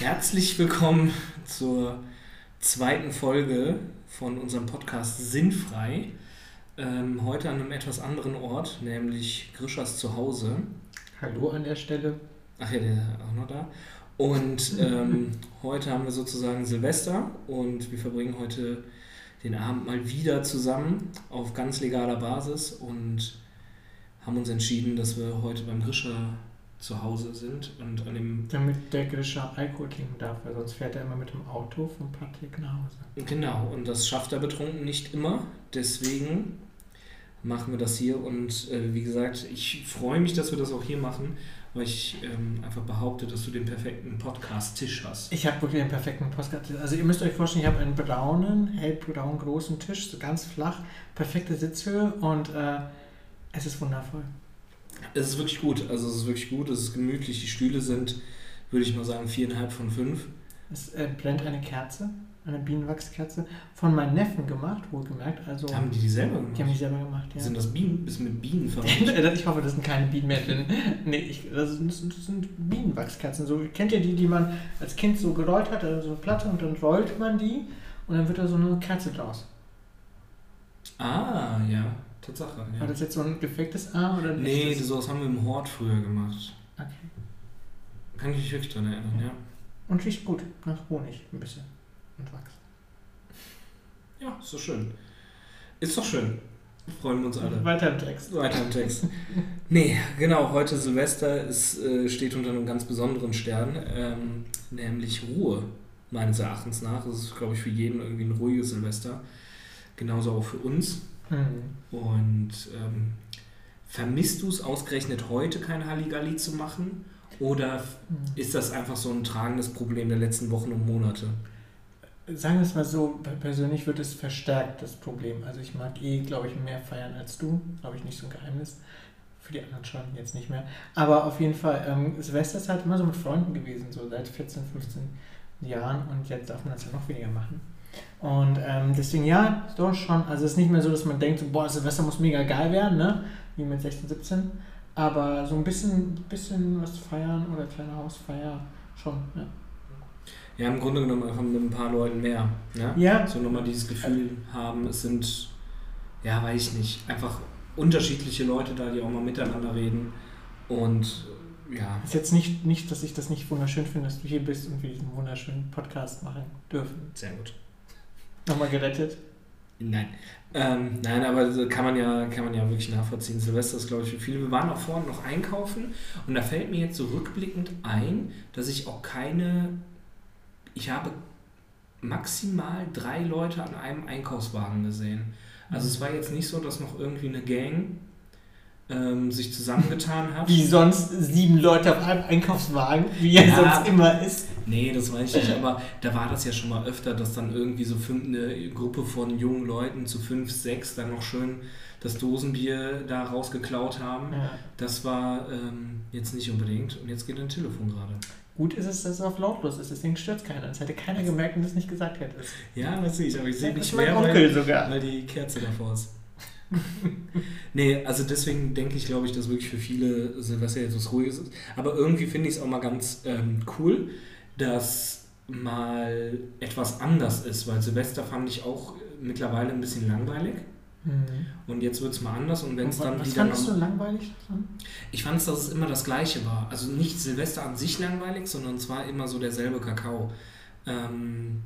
Herzlich willkommen zur zweiten Folge von unserem Podcast Sinnfrei. Ähm, heute an einem etwas anderen Ort, nämlich Grischers Zuhause. Hallo an der Stelle. Ach ja, der ist auch noch da. Und ähm, heute haben wir sozusagen Silvester und wir verbringen heute den Abend mal wieder zusammen auf ganz legaler Basis und haben uns entschieden, dass wir heute beim Grischer zu Hause sind und an dem. Damit der Grischer Alkohol trinken darf, weil sonst fährt er immer mit dem Auto von Patrick nach Hause. Genau, und das schafft er betrunken nicht immer. Deswegen machen wir das hier und äh, wie gesagt, ich freue mich, dass wir das auch hier machen, weil ich ähm, einfach behaupte, dass du den perfekten Podcast-Tisch hast. Ich habe wirklich einen perfekten Podcast. Also ihr müsst euch vorstellen, ich habe einen braunen, hellbraun großen Tisch, so ganz flach, perfekte Sitzhöhe und äh, es ist wundervoll. Es ist wirklich gut, also es ist wirklich gut, es ist gemütlich, die Stühle sind, würde ich mal sagen, viereinhalb von fünf. Es äh, brennt eine Kerze, eine Bienenwachskerze, von meinen Neffen gemacht, wohlgemerkt. Also, Haben die die selber gemacht? die haben die selber gemacht, ja. Sind das Bienen? Bist du mit Bienen verwandt? ich hoffe, das sind keine Bienen mehr drin. Nee, ich, das, sind, das sind Bienenwachskerzen. So, kennt ihr die, die man als Kind so gerollt hat, also so eine Platte und dann rollt man die und dann wird da so eine Kerze draus. ah, ja, Tatsache. Ja. War das jetzt so ein gefaktes A oder ein Nee, echtes? sowas haben wir im Hort früher gemacht. Okay. Kann ich mich wirklich dran erinnern, ja. Und riecht gut, nach Honig ein bisschen. Und Wachs. Ja, ist doch schön. Ist doch schön. Freuen wir uns alle. Weiter im Text. Weiter im Text. Nee, genau, heute Silvester ist, äh, steht unter einem ganz besonderen Stern, ähm, nämlich Ruhe, meines Erachtens nach. Es ist, glaube ich, für jeden irgendwie ein ruhiges Silvester. Genauso auch für uns. Hm. Und ähm, vermisst du es ausgerechnet heute, kein Halligalli zu machen? Oder Hm. ist das einfach so ein tragendes Problem der letzten Wochen und Monate? Sagen wir es mal so, pe- persönlich wird es verstärkt, das Problem. Also ich mag eh, glaube ich, mehr feiern als du. Glaube ich, nicht so ein Geheimnis. Für die anderen schon, jetzt nicht mehr. Aber auf jeden Fall, ähm, Silvester ist halt immer so mit Freunden gewesen, so seit 14, 15 Jahren. Und jetzt darf man das ja noch weniger machen. Und ähm, deswegen, ja, doch schon. Also es ist nicht mehr so, dass man denkt, so, boah, Silvester muss mega geil werden, ne? Wie mit 16, 17. Aber so ein bisschen, bisschen was feiern oder kleine Hausfeier schon, ja. Ja, im Grunde genommen einfach mit ein paar Leuten mehr. Ne? Ja, So nochmal dieses Gefühl haben, es sind, ja, weiß ich nicht, einfach unterschiedliche Leute da, die auch mal miteinander reden. Und ja, Ist jetzt nicht, nicht, dass ich das nicht wunderschön finde, dass du hier bist und wir diesen wunderschönen Podcast machen dürfen. sehr gut. Nochmal gerettet. Nein. Ähm, nein, aber kann man ja, kann man ja wirklich nachvollziehen. Silvester ist, glaube ich, für viele. Wir waren auch vorhin noch einkaufen und da fällt mir jetzt so rückblickend ein, dass ich auch keine. Ich habe maximal drei Leute an einem Einkaufswagen gesehen. Also es war jetzt nicht so, dass noch irgendwie eine Gang ähm, sich zusammengetan hat. Wie sonst sieben Leute auf einem Einkaufswagen, wie er Ja. sonst immer ist. Nee, das weiß ich nicht, aber da war das ja schon mal öfter, dass dann irgendwie so fünf, eine Gruppe von jungen Leuten zu fünf, sechs dann noch schön das Dosenbier da rausgeklaut haben. Ja. Das war ähm, jetzt nicht unbedingt. Und jetzt geht dein Telefon gerade. Gut ist es, dass es auf lautlos ist, deswegen stört keiner. Das hätte keiner gemerkt, wenn du es nicht gesagt hättest. Ja, weiß ich, aber ich sehe Das nicht mehr, weil, sogar. weil die Kerze davor ist. Nee, also deswegen denke ich, glaube ich, dass wirklich für viele Silvester jetzt was Ruhiges ist. Aber irgendwie finde ich es auch mal ganz ähm, cool, dass mal etwas anders ist, weil Silvester fand ich auch mittlerweile ein bisschen langweilig. Mhm. Und jetzt wird es mal anders und wenn es dann Was wieder. fandest noch- du langweilig dran? Ich fand es, dass es immer das Gleiche war. Also nicht Silvester an sich langweilig, sondern es war immer so derselbe Kakao. Ähm,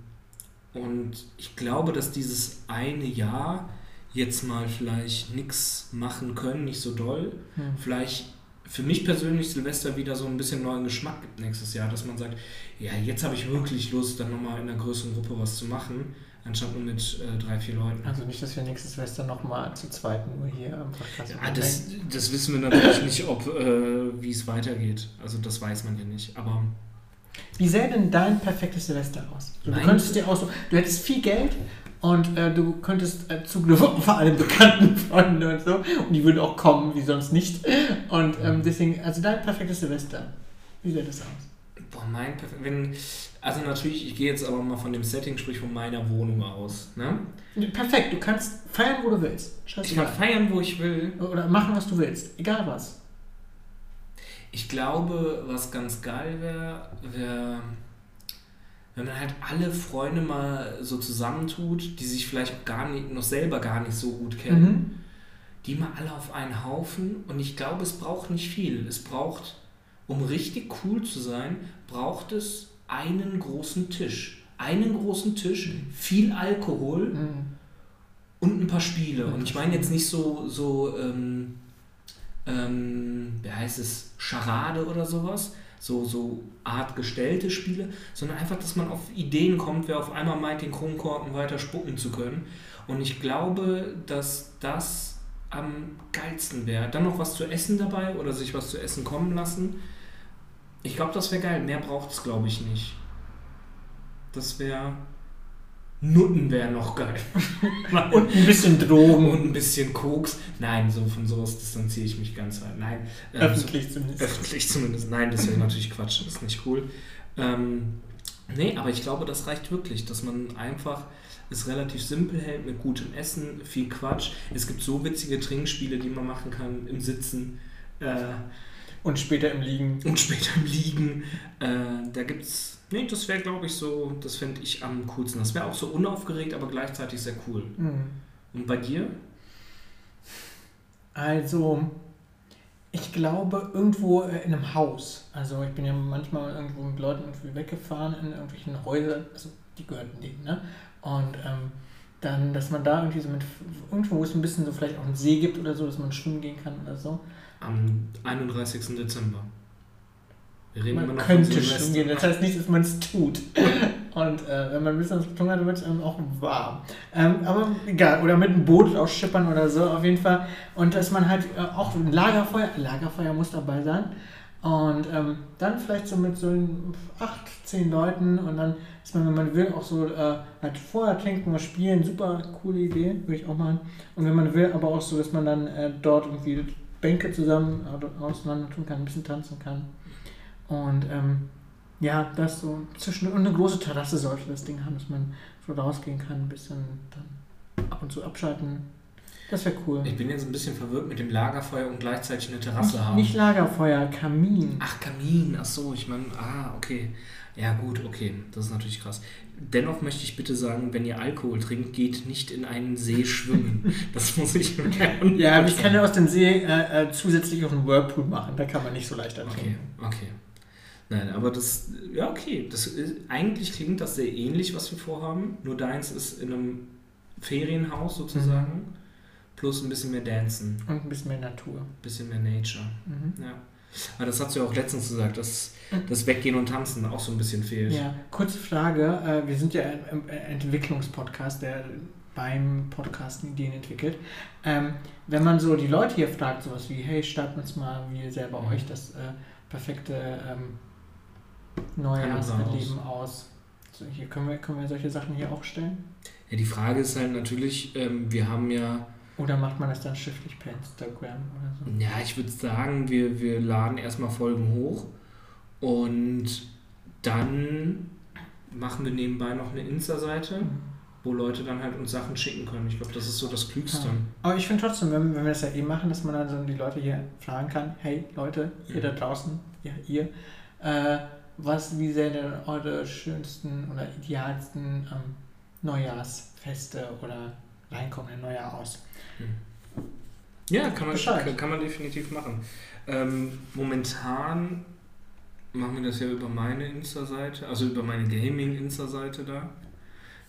und ich glaube, dass dieses eine Jahr jetzt mal vielleicht nichts machen können, nicht so doll. Hm. Vielleicht für mich persönlich Silvester wieder so ein bisschen neuen Geschmack gibt nächstes Jahr, dass man sagt, ja, jetzt habe ich wirklich Lust, dann nochmal in einer größeren Gruppe was zu machen, anstatt nur mit äh, drei, vier Leuten. Also nicht, dass wir nächstes Silvester nochmal zu zweit nur hier am Podcast Ja, das, das wissen wir natürlich nicht, ob äh, wie es weitergeht. Also das weiß man ja nicht. Aber Wie sähe denn dein perfektes Silvester aus? So, du Mein- könntest dir aussuchen, du hättest viel Geld und äh, du könntest äh, Zugriff auf alle bekannten Freunde und so und die würden auch kommen, wie sonst nicht. Und ähm, deswegen, also dein perfektes Silvester, wie sähe das aus? boah, mein Perf- wenn also natürlich, ich gehe jetzt aber mal von dem Setting, sprich von meiner Wohnung aus. Ne? Perfekt, du kannst feiern, wo du willst. Ich kann feiern, wo ich will. Oder machen, was du willst. Egal was. Ich glaube, was ganz geil wäre, wäre wenn man halt alle Freunde mal so zusammentut, die sich vielleicht auch gar nicht, noch selber gar nicht so gut kennen, Mhm. die mal alle auf einen Haufen und ich glaube, es braucht nicht viel. Es braucht, um richtig cool zu sein, braucht es einen großen Tisch. Einen großen Tisch, viel Alkohol Mhm. und ein paar Spiele. Und Und ich meine jetzt nicht so, so ähm, ähm, wie heißt es, Charade oder sowas, so, so Art gestellte Spiele, sondern einfach, dass man auf Ideen kommt, wer auf einmal meint, den Kronkorken weiter spucken zu können. Und ich glaube, dass das am geilsten wäre. Dann noch was zu essen dabei oder sich was zu essen kommen lassen. Ich glaube, das wäre geil. Mehr braucht es, glaube ich, nicht. Das wäre. Nutten wäre noch geil. Und ein bisschen Drogen. Und ein bisschen Koks. Nein, so von sowas distanziere ich mich ganz weit. Nein. ähm, Öffentlich zumindest. Öffentlich zumindest. Nein, das wäre natürlich Quatsch. Das ist nicht cool. Ähm, nee, aber ich glaube, das reicht wirklich, dass man einfach es relativ simpel hält mit gutem Essen, viel Quatsch. Es gibt so witzige Trinkspiele, die man machen kann im Sitzen. Äh, Und später im Liegen. und später im Liegen. Äh, da gibt's. Nee, das wäre, glaube ich, so, das fände ich am coolsten. Das wäre auch so unaufgeregt, aber gleichzeitig sehr cool. Mhm. Und bei dir? Also, ich glaube, irgendwo äh, in einem Haus. Also, ich bin ja manchmal irgendwo mit Leuten irgendwie weggefahren in irgendwelchen Häusern. Also, die gehörten denen, ne? Und ähm, dann, dass man da irgendwie so mit, irgendwo, wo es ein bisschen so vielleicht auch einen See gibt oder so, dass man schwimmen gehen kann oder so. Am 31. Dezember. Wir reden immer Man noch könnte schwimmen gehen, das heißt nicht, dass man es tut. Und äh, wenn man ein bisschen was getrunken hat, wird es auch warm. Ähm, aber egal, oder mit einem Boot auch schippern oder so, auf jeden Fall. Und dass man halt äh, auch ein Lagerfeuer, Lagerfeuer muss dabei sein. Und ähm, dann vielleicht so mit so acht, zehn Leuten und dann ist man, wenn man will, auch so äh, halt vorher trinken, was spielen, super coole Idee, würde ich auch machen. Und wenn man will, aber auch so, dass man dann äh, dort irgendwie Bänke zusammen äh, auseinander tun kann, ein bisschen tanzen kann. Und ähm, ja, das so zwischen und eine große Terrasse sollte das Ding haben, dass man so rausgehen kann, ein bisschen dann ab und zu abschalten. Das wäre cool. Ich bin jetzt ein bisschen verwirrt mit dem Lagerfeuer und gleichzeitig eine Terrasse Nicht, haben. nicht Lagerfeuer, Kamin. Ach, Kamin, ach so, ich meine, ah, okay. Ja, gut, okay, das ist natürlich krass. Dennoch möchte ich bitte sagen, wenn ihr Alkohol trinkt, geht nicht in einen See schwimmen. Das muss ich gerne. Ja, aber ich kann ja aus dem See äh, äh, zusätzlich auch einen Whirlpool machen, da kann man nicht so leicht Okay, ertrinken. okay. Nein, aber das, ja, okay. Das ist, eigentlich klingt das sehr ähnlich, was wir vorhaben. Nur deins ist in einem Ferienhaus sozusagen. Plus ein bisschen mehr Dancen, Und ein bisschen mehr Natur. ein bisschen mehr Nature. Mhm. Ja. Aber das hast du ja auch letztens gesagt, dass das Weggehen und Tanzen auch so ein bisschen fehlt. Ja, kurze Frage. Äh, wir sind ja ein ein Entwicklungspodcast, der beim Podcasten Ideen entwickelt. Ähm, wenn man so die Leute hier fragt, sowas wie, hey, startet uns mal, wie ihr selber Mhm. euch das äh, perfekte ähm, Einmal Neujahrserleben aus. So, hier können wir, können wir solche Sachen hier auch stellen? Ja, die Frage ist halt natürlich, ähm, wir haben ja, Oder macht man das dann schriftlich per Instagram oder so? ja, ich würde sagen, wir, wir laden erstmal Folgen hoch und dann machen wir nebenbei noch eine Insta-Seite, wo Leute dann halt uns Sachen schicken können. Ich glaube, das ist so das Klügste. Ja. Aber ich finde trotzdem, wenn, wenn wir das ja eh machen, dass man dann so die Leute hier fragen kann, hey Leute, ihr Mhm. da draußen, ja ihr, äh, was, wie sehen denn eure schönsten oder idealsten ähm, Neujahrsfeste oder reinkommende Neujahr aus? Ja, kann man, Bescheid. kann, kann man definitiv machen. Ähm, momentan machen wir das ja über meine Insta-Seite, also über meine Gaming-Insta-Seite da.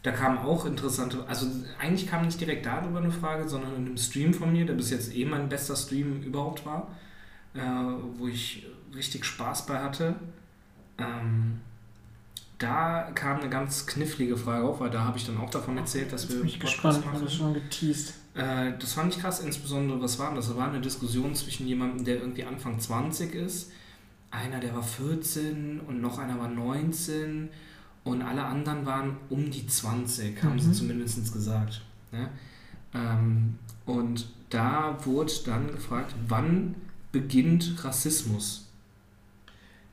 Da kam auch interessante, also eigentlich kam nicht direkt darüber eine Frage, sondern in einem Stream von mir, der bis jetzt eh mein bester Stream überhaupt war, äh, wo ich richtig Spaß bei hatte. Ähm, da kam eine ganz knifflige Frage auf, weil da habe ich dann auch davon erzählt, dass Jetzt wir bin ich Podcast gespannt, machen. das schon geteased. Äh, das fand ich krass, insbesondere, was war das? Da war eine Diskussion zwischen jemandem, der irgendwie Anfang 20 ist, einer, der war 14 und noch einer war 19 und alle anderen waren um die 20, haben sie Mhm. zumindest gesagt. Ne? Ähm, und da wurde dann gefragt, wann beginnt Rassismus?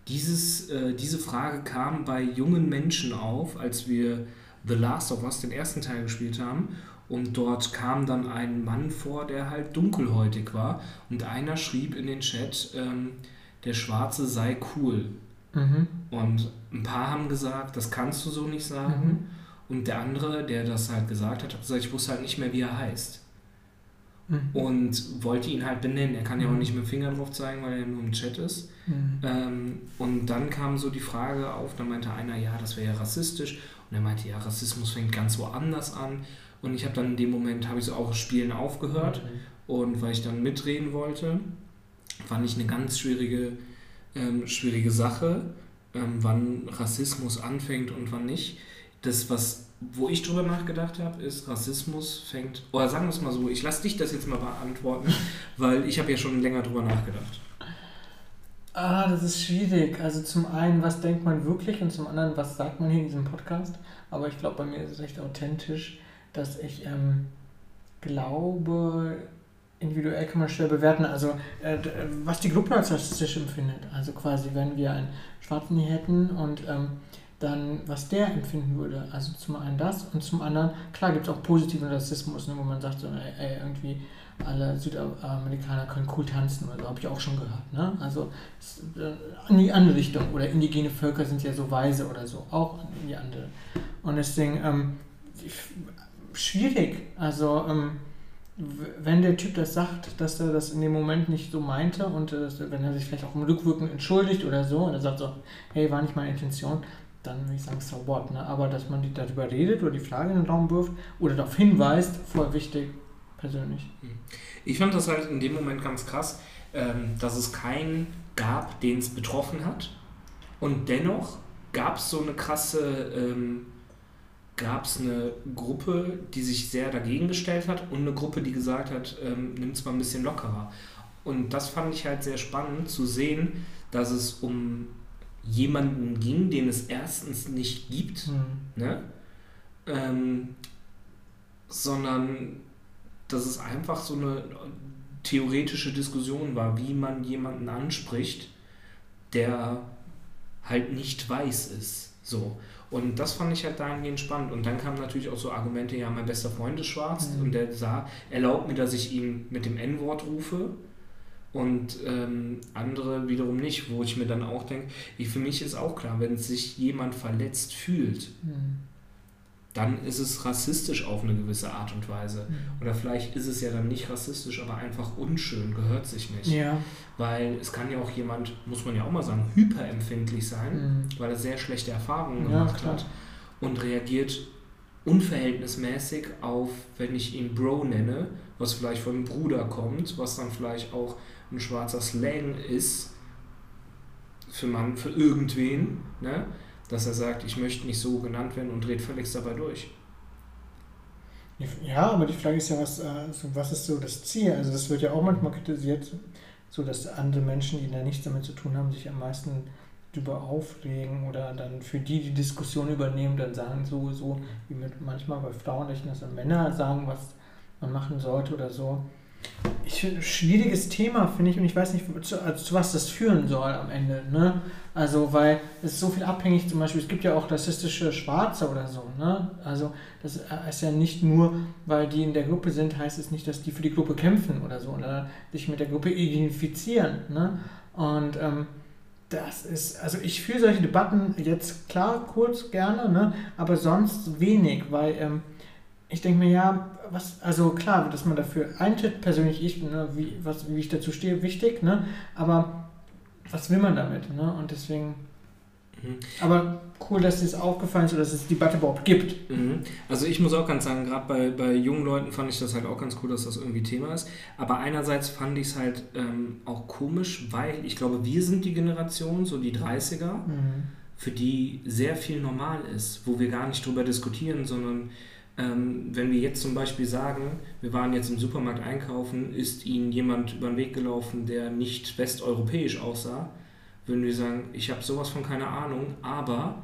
Dieses, äh, diese Frage kam bei jungen Menschen auf, als wir The Last of Us, den ersten Teil, gespielt haben. Und dort kam dann ein Mann vor, der halt dunkelhäutig war. Und einer schrieb in den Chat, ähm, der Schwarze sei cool. Mhm. Und ein paar haben gesagt, das kannst du so nicht sagen. Mhm. Und der andere, der das halt gesagt hat, hat gesagt, ich wusste halt nicht mehr, wie er heißt. Mhm. Und wollte ihn halt benennen. Er kann ja auch mhm. nicht mit dem Finger drauf zeigen, weil er nur im Chat ist. Mhm. Ähm, und dann kam so die Frage auf, dann meinte einer, ja, das wäre ja rassistisch. Und er meinte, ja, Rassismus fängt ganz woanders an. Und ich habe dann in dem Moment, habe ich so auch Spielen aufgehört. Mhm. Und weil ich dann mitreden wollte, fand ich eine ganz schwierige, ähm, schwierige Sache, ähm, wann Rassismus anfängt und wann nicht. Das, was, wo ich drüber nachgedacht habe, ist, Rassismus fängt, oder sagen wir es mal so, ich lasse dich das jetzt mal beantworten, weil ich habe ja schon länger drüber nachgedacht. Ah, das ist schwierig. Also zum einen, was denkt man wirklich und zum anderen, was sagt man hier in diesem Podcast? Aber ich glaube, bei mir ist es echt authentisch, dass ich ähm, glaube, individuell kann man schwer bewerten, also äh, was die Gruppe als rassistisch empfindet. Also quasi, wenn wir einen Schwarzen hier hätten und ähm, dann, was der empfinden würde. Also zum einen das und zum anderen, klar gibt es auch positiven Rassismus, ne, wo man sagt, so, ey, ey, irgendwie alle Südamerikaner können cool tanzen oder so, habe ich auch schon gehört. Ne? Also äh, in die andere Richtung. Oder indigene Völker sind ja so weise oder so, auch in die andere. Und deswegen, ähm, schwierig. Also, ähm, wenn der Typ das sagt, dass er das in dem Moment nicht so meinte und äh, wenn er sich vielleicht auch im Rückwirken entschuldigt oder so und er sagt so, hey, war nicht meine Intention, dann würde ich sagen, so what. Ne? Aber dass man darüber redet oder die Frage in den Raum wirft oder darauf hinweist, voll wichtig, persönlich. Hm. Ich fand das halt in dem Moment ganz krass, ähm, dass es keinen gab, den es betroffen hat. Und dennoch gab es so eine krasse ähm, gab es eine Gruppe, die sich sehr dagegen gestellt hat und eine Gruppe, die gesagt hat, ähm, nimm es mal ein bisschen lockerer. Und das fand ich halt sehr spannend zu sehen, dass es um jemanden ging, den es erstens nicht gibt, mhm. ne? Ähm, sondern dass es einfach so eine theoretische Diskussion war, wie man jemanden anspricht, der halt nicht weiß ist. So. Und das fand ich halt dahingehend spannend. Und dann kamen natürlich auch so Argumente, ja, mein bester Freund ist schwarz mhm. und der sah, erlaubt mir, dass ich ihn mit dem N-Wort rufe. Und ähm, andere wiederum nicht, wo ich mir dann auch denke, für mich ist auch klar, wenn sich jemand verletzt fühlt, mhm dann ist es rassistisch auf eine gewisse Art und Weise. Mhm. Oder vielleicht ist es ja dann nicht rassistisch, aber einfach unschön, gehört sich nicht. Ja. Weil es kann ja auch jemand, muss man ja auch mal sagen, hyperempfindlich sein, mhm. weil er sehr schlechte Erfahrungen gemacht ja, hat und reagiert unverhältnismäßig auf, wenn ich ihn Bro nenne, was vielleicht von einem Bruder kommt, was dann vielleicht auch ein schwarzer Slang ist für man, für irgendwen, ne? dass er sagt, ich möchte nicht so genannt werden und dreht völlig dabei durch. Ja, aber die Frage ist ja, was, also was ist so das Ziel? Also das wird ja auch manchmal kritisiert, so dass andere Menschen, die da nichts damit zu tun haben, sich am meisten darüber aufregen oder dann für die die Diskussion übernehmen, dann sagen so, so wie mit manchmal bei Frauen, dass Männer sagen, was man machen sollte oder so. Ich schwieriges Thema, finde ich, und ich weiß nicht, zu, also zu, was das führen soll am Ende. Ne? Also, weil es so viel abhängig, zum Beispiel, es gibt ja auch rassistische Schwarze oder so. Ne? Also, das ist ja nicht nur, weil die in der Gruppe sind, heißt es nicht, dass die für die Gruppe kämpfen oder so, oder sich mit der Gruppe identifizieren. Ne? Und ähm, das ist, also ich fühle solche Debatten jetzt klar, kurz, gerne, ne? aber sonst wenig, weil ähm, ich denke mir, ja, was, also klar, dass man dafür eintritt, persönlich ich, ne, wie, was, wie ich dazu stehe, wichtig, ne? aber was will man damit? Ne? Und deswegen. Mhm. Aber cool, dass es aufgefallen ist oder dass es Debatte überhaupt gibt. Mhm. Also ich muss auch ganz sagen, gerade bei, bei jungen Leuten fand ich das halt auch ganz cool, dass das irgendwie Thema ist. Aber einerseits fand ich es halt ähm, auch komisch, weil ich glaube, wir sind die Generation, so die 30er, mhm. für die sehr viel normal ist, wo wir gar nicht drüber diskutieren, sondern ähm, wenn wir jetzt zum Beispiel sagen, wir waren jetzt im Supermarkt einkaufen, ist Ihnen jemand über den Weg gelaufen, der nicht westeuropäisch aussah, würden wir sagen, ich habe sowas von keine Ahnung, aber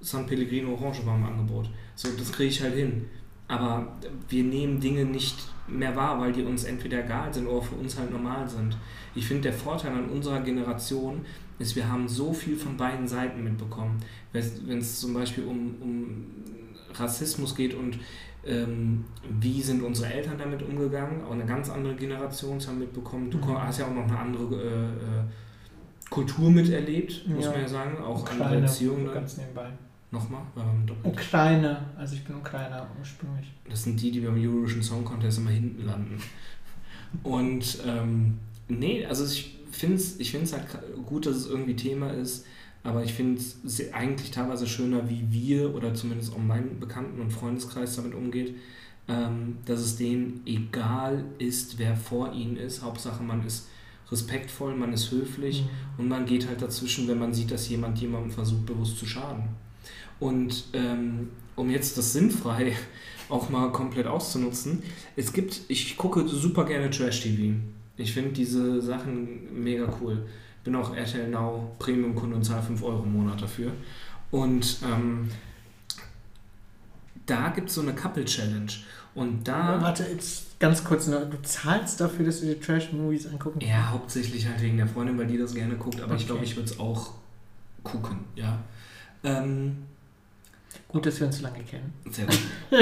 San Pellegrino Orange war im Angebot. So, das kriege ich halt hin. Aber wir nehmen Dinge nicht mehr wahr, weil die uns entweder egal sind oder für uns halt normal sind. Ich finde, der Vorteil an unserer Generation ist, wir haben so viel von beiden Seiten mitbekommen. Wenn es zum Beispiel um, um Rassismus geht und ähm, wie sind unsere Eltern damit umgegangen, auch eine ganz andere Generation haben mitbekommen. Du mhm. hast ja auch noch eine andere äh, äh, Kultur miterlebt, muss Ja. man ja sagen, auch Ukraine, Erziehung. Ne? ganz nebenbei. Nochmal. Ukraine, also ich bin Ukrainer ursprünglich. Das sind die, die beim Eurovision Song Contest immer hinten landen. Und ähm, nee, also ich finde es ich find's halt gut, dass es irgendwie Thema ist, aber ich finde es eigentlich teilweise schöner, wie wir oder zumindest auch mein Bekannten- und Freundeskreis damit umgeht, ähm, dass es denen egal ist, wer vor ihnen ist. Hauptsache, man ist respektvoll, man ist höflich Mhm. und man geht halt dazwischen, wenn man sieht, dass jemand jemandem versucht, bewusst zu schaden. Und ähm, um jetzt das sinnfrei auch mal komplett auszunutzen, es gibt, ich gucke super gerne Trash-TV. Ich finde diese Sachen mega cool. Bin auch RTL Now Premium-Kunde und zahle 5 Euro im Monat dafür. Und ähm, da gibt es so eine Couple-Challenge. Und da. Warte, jetzt ganz kurz nur. Du zahlst dafür, dass du dir Trash-Movies angucken Ja, hauptsächlich halt wegen der Freundin, weil die das gerne guckt, aber ich Okay. glaube, ich würde es auch gucken, ja. Ähm, Gut, dass wir uns so lange kennen. sehr gut.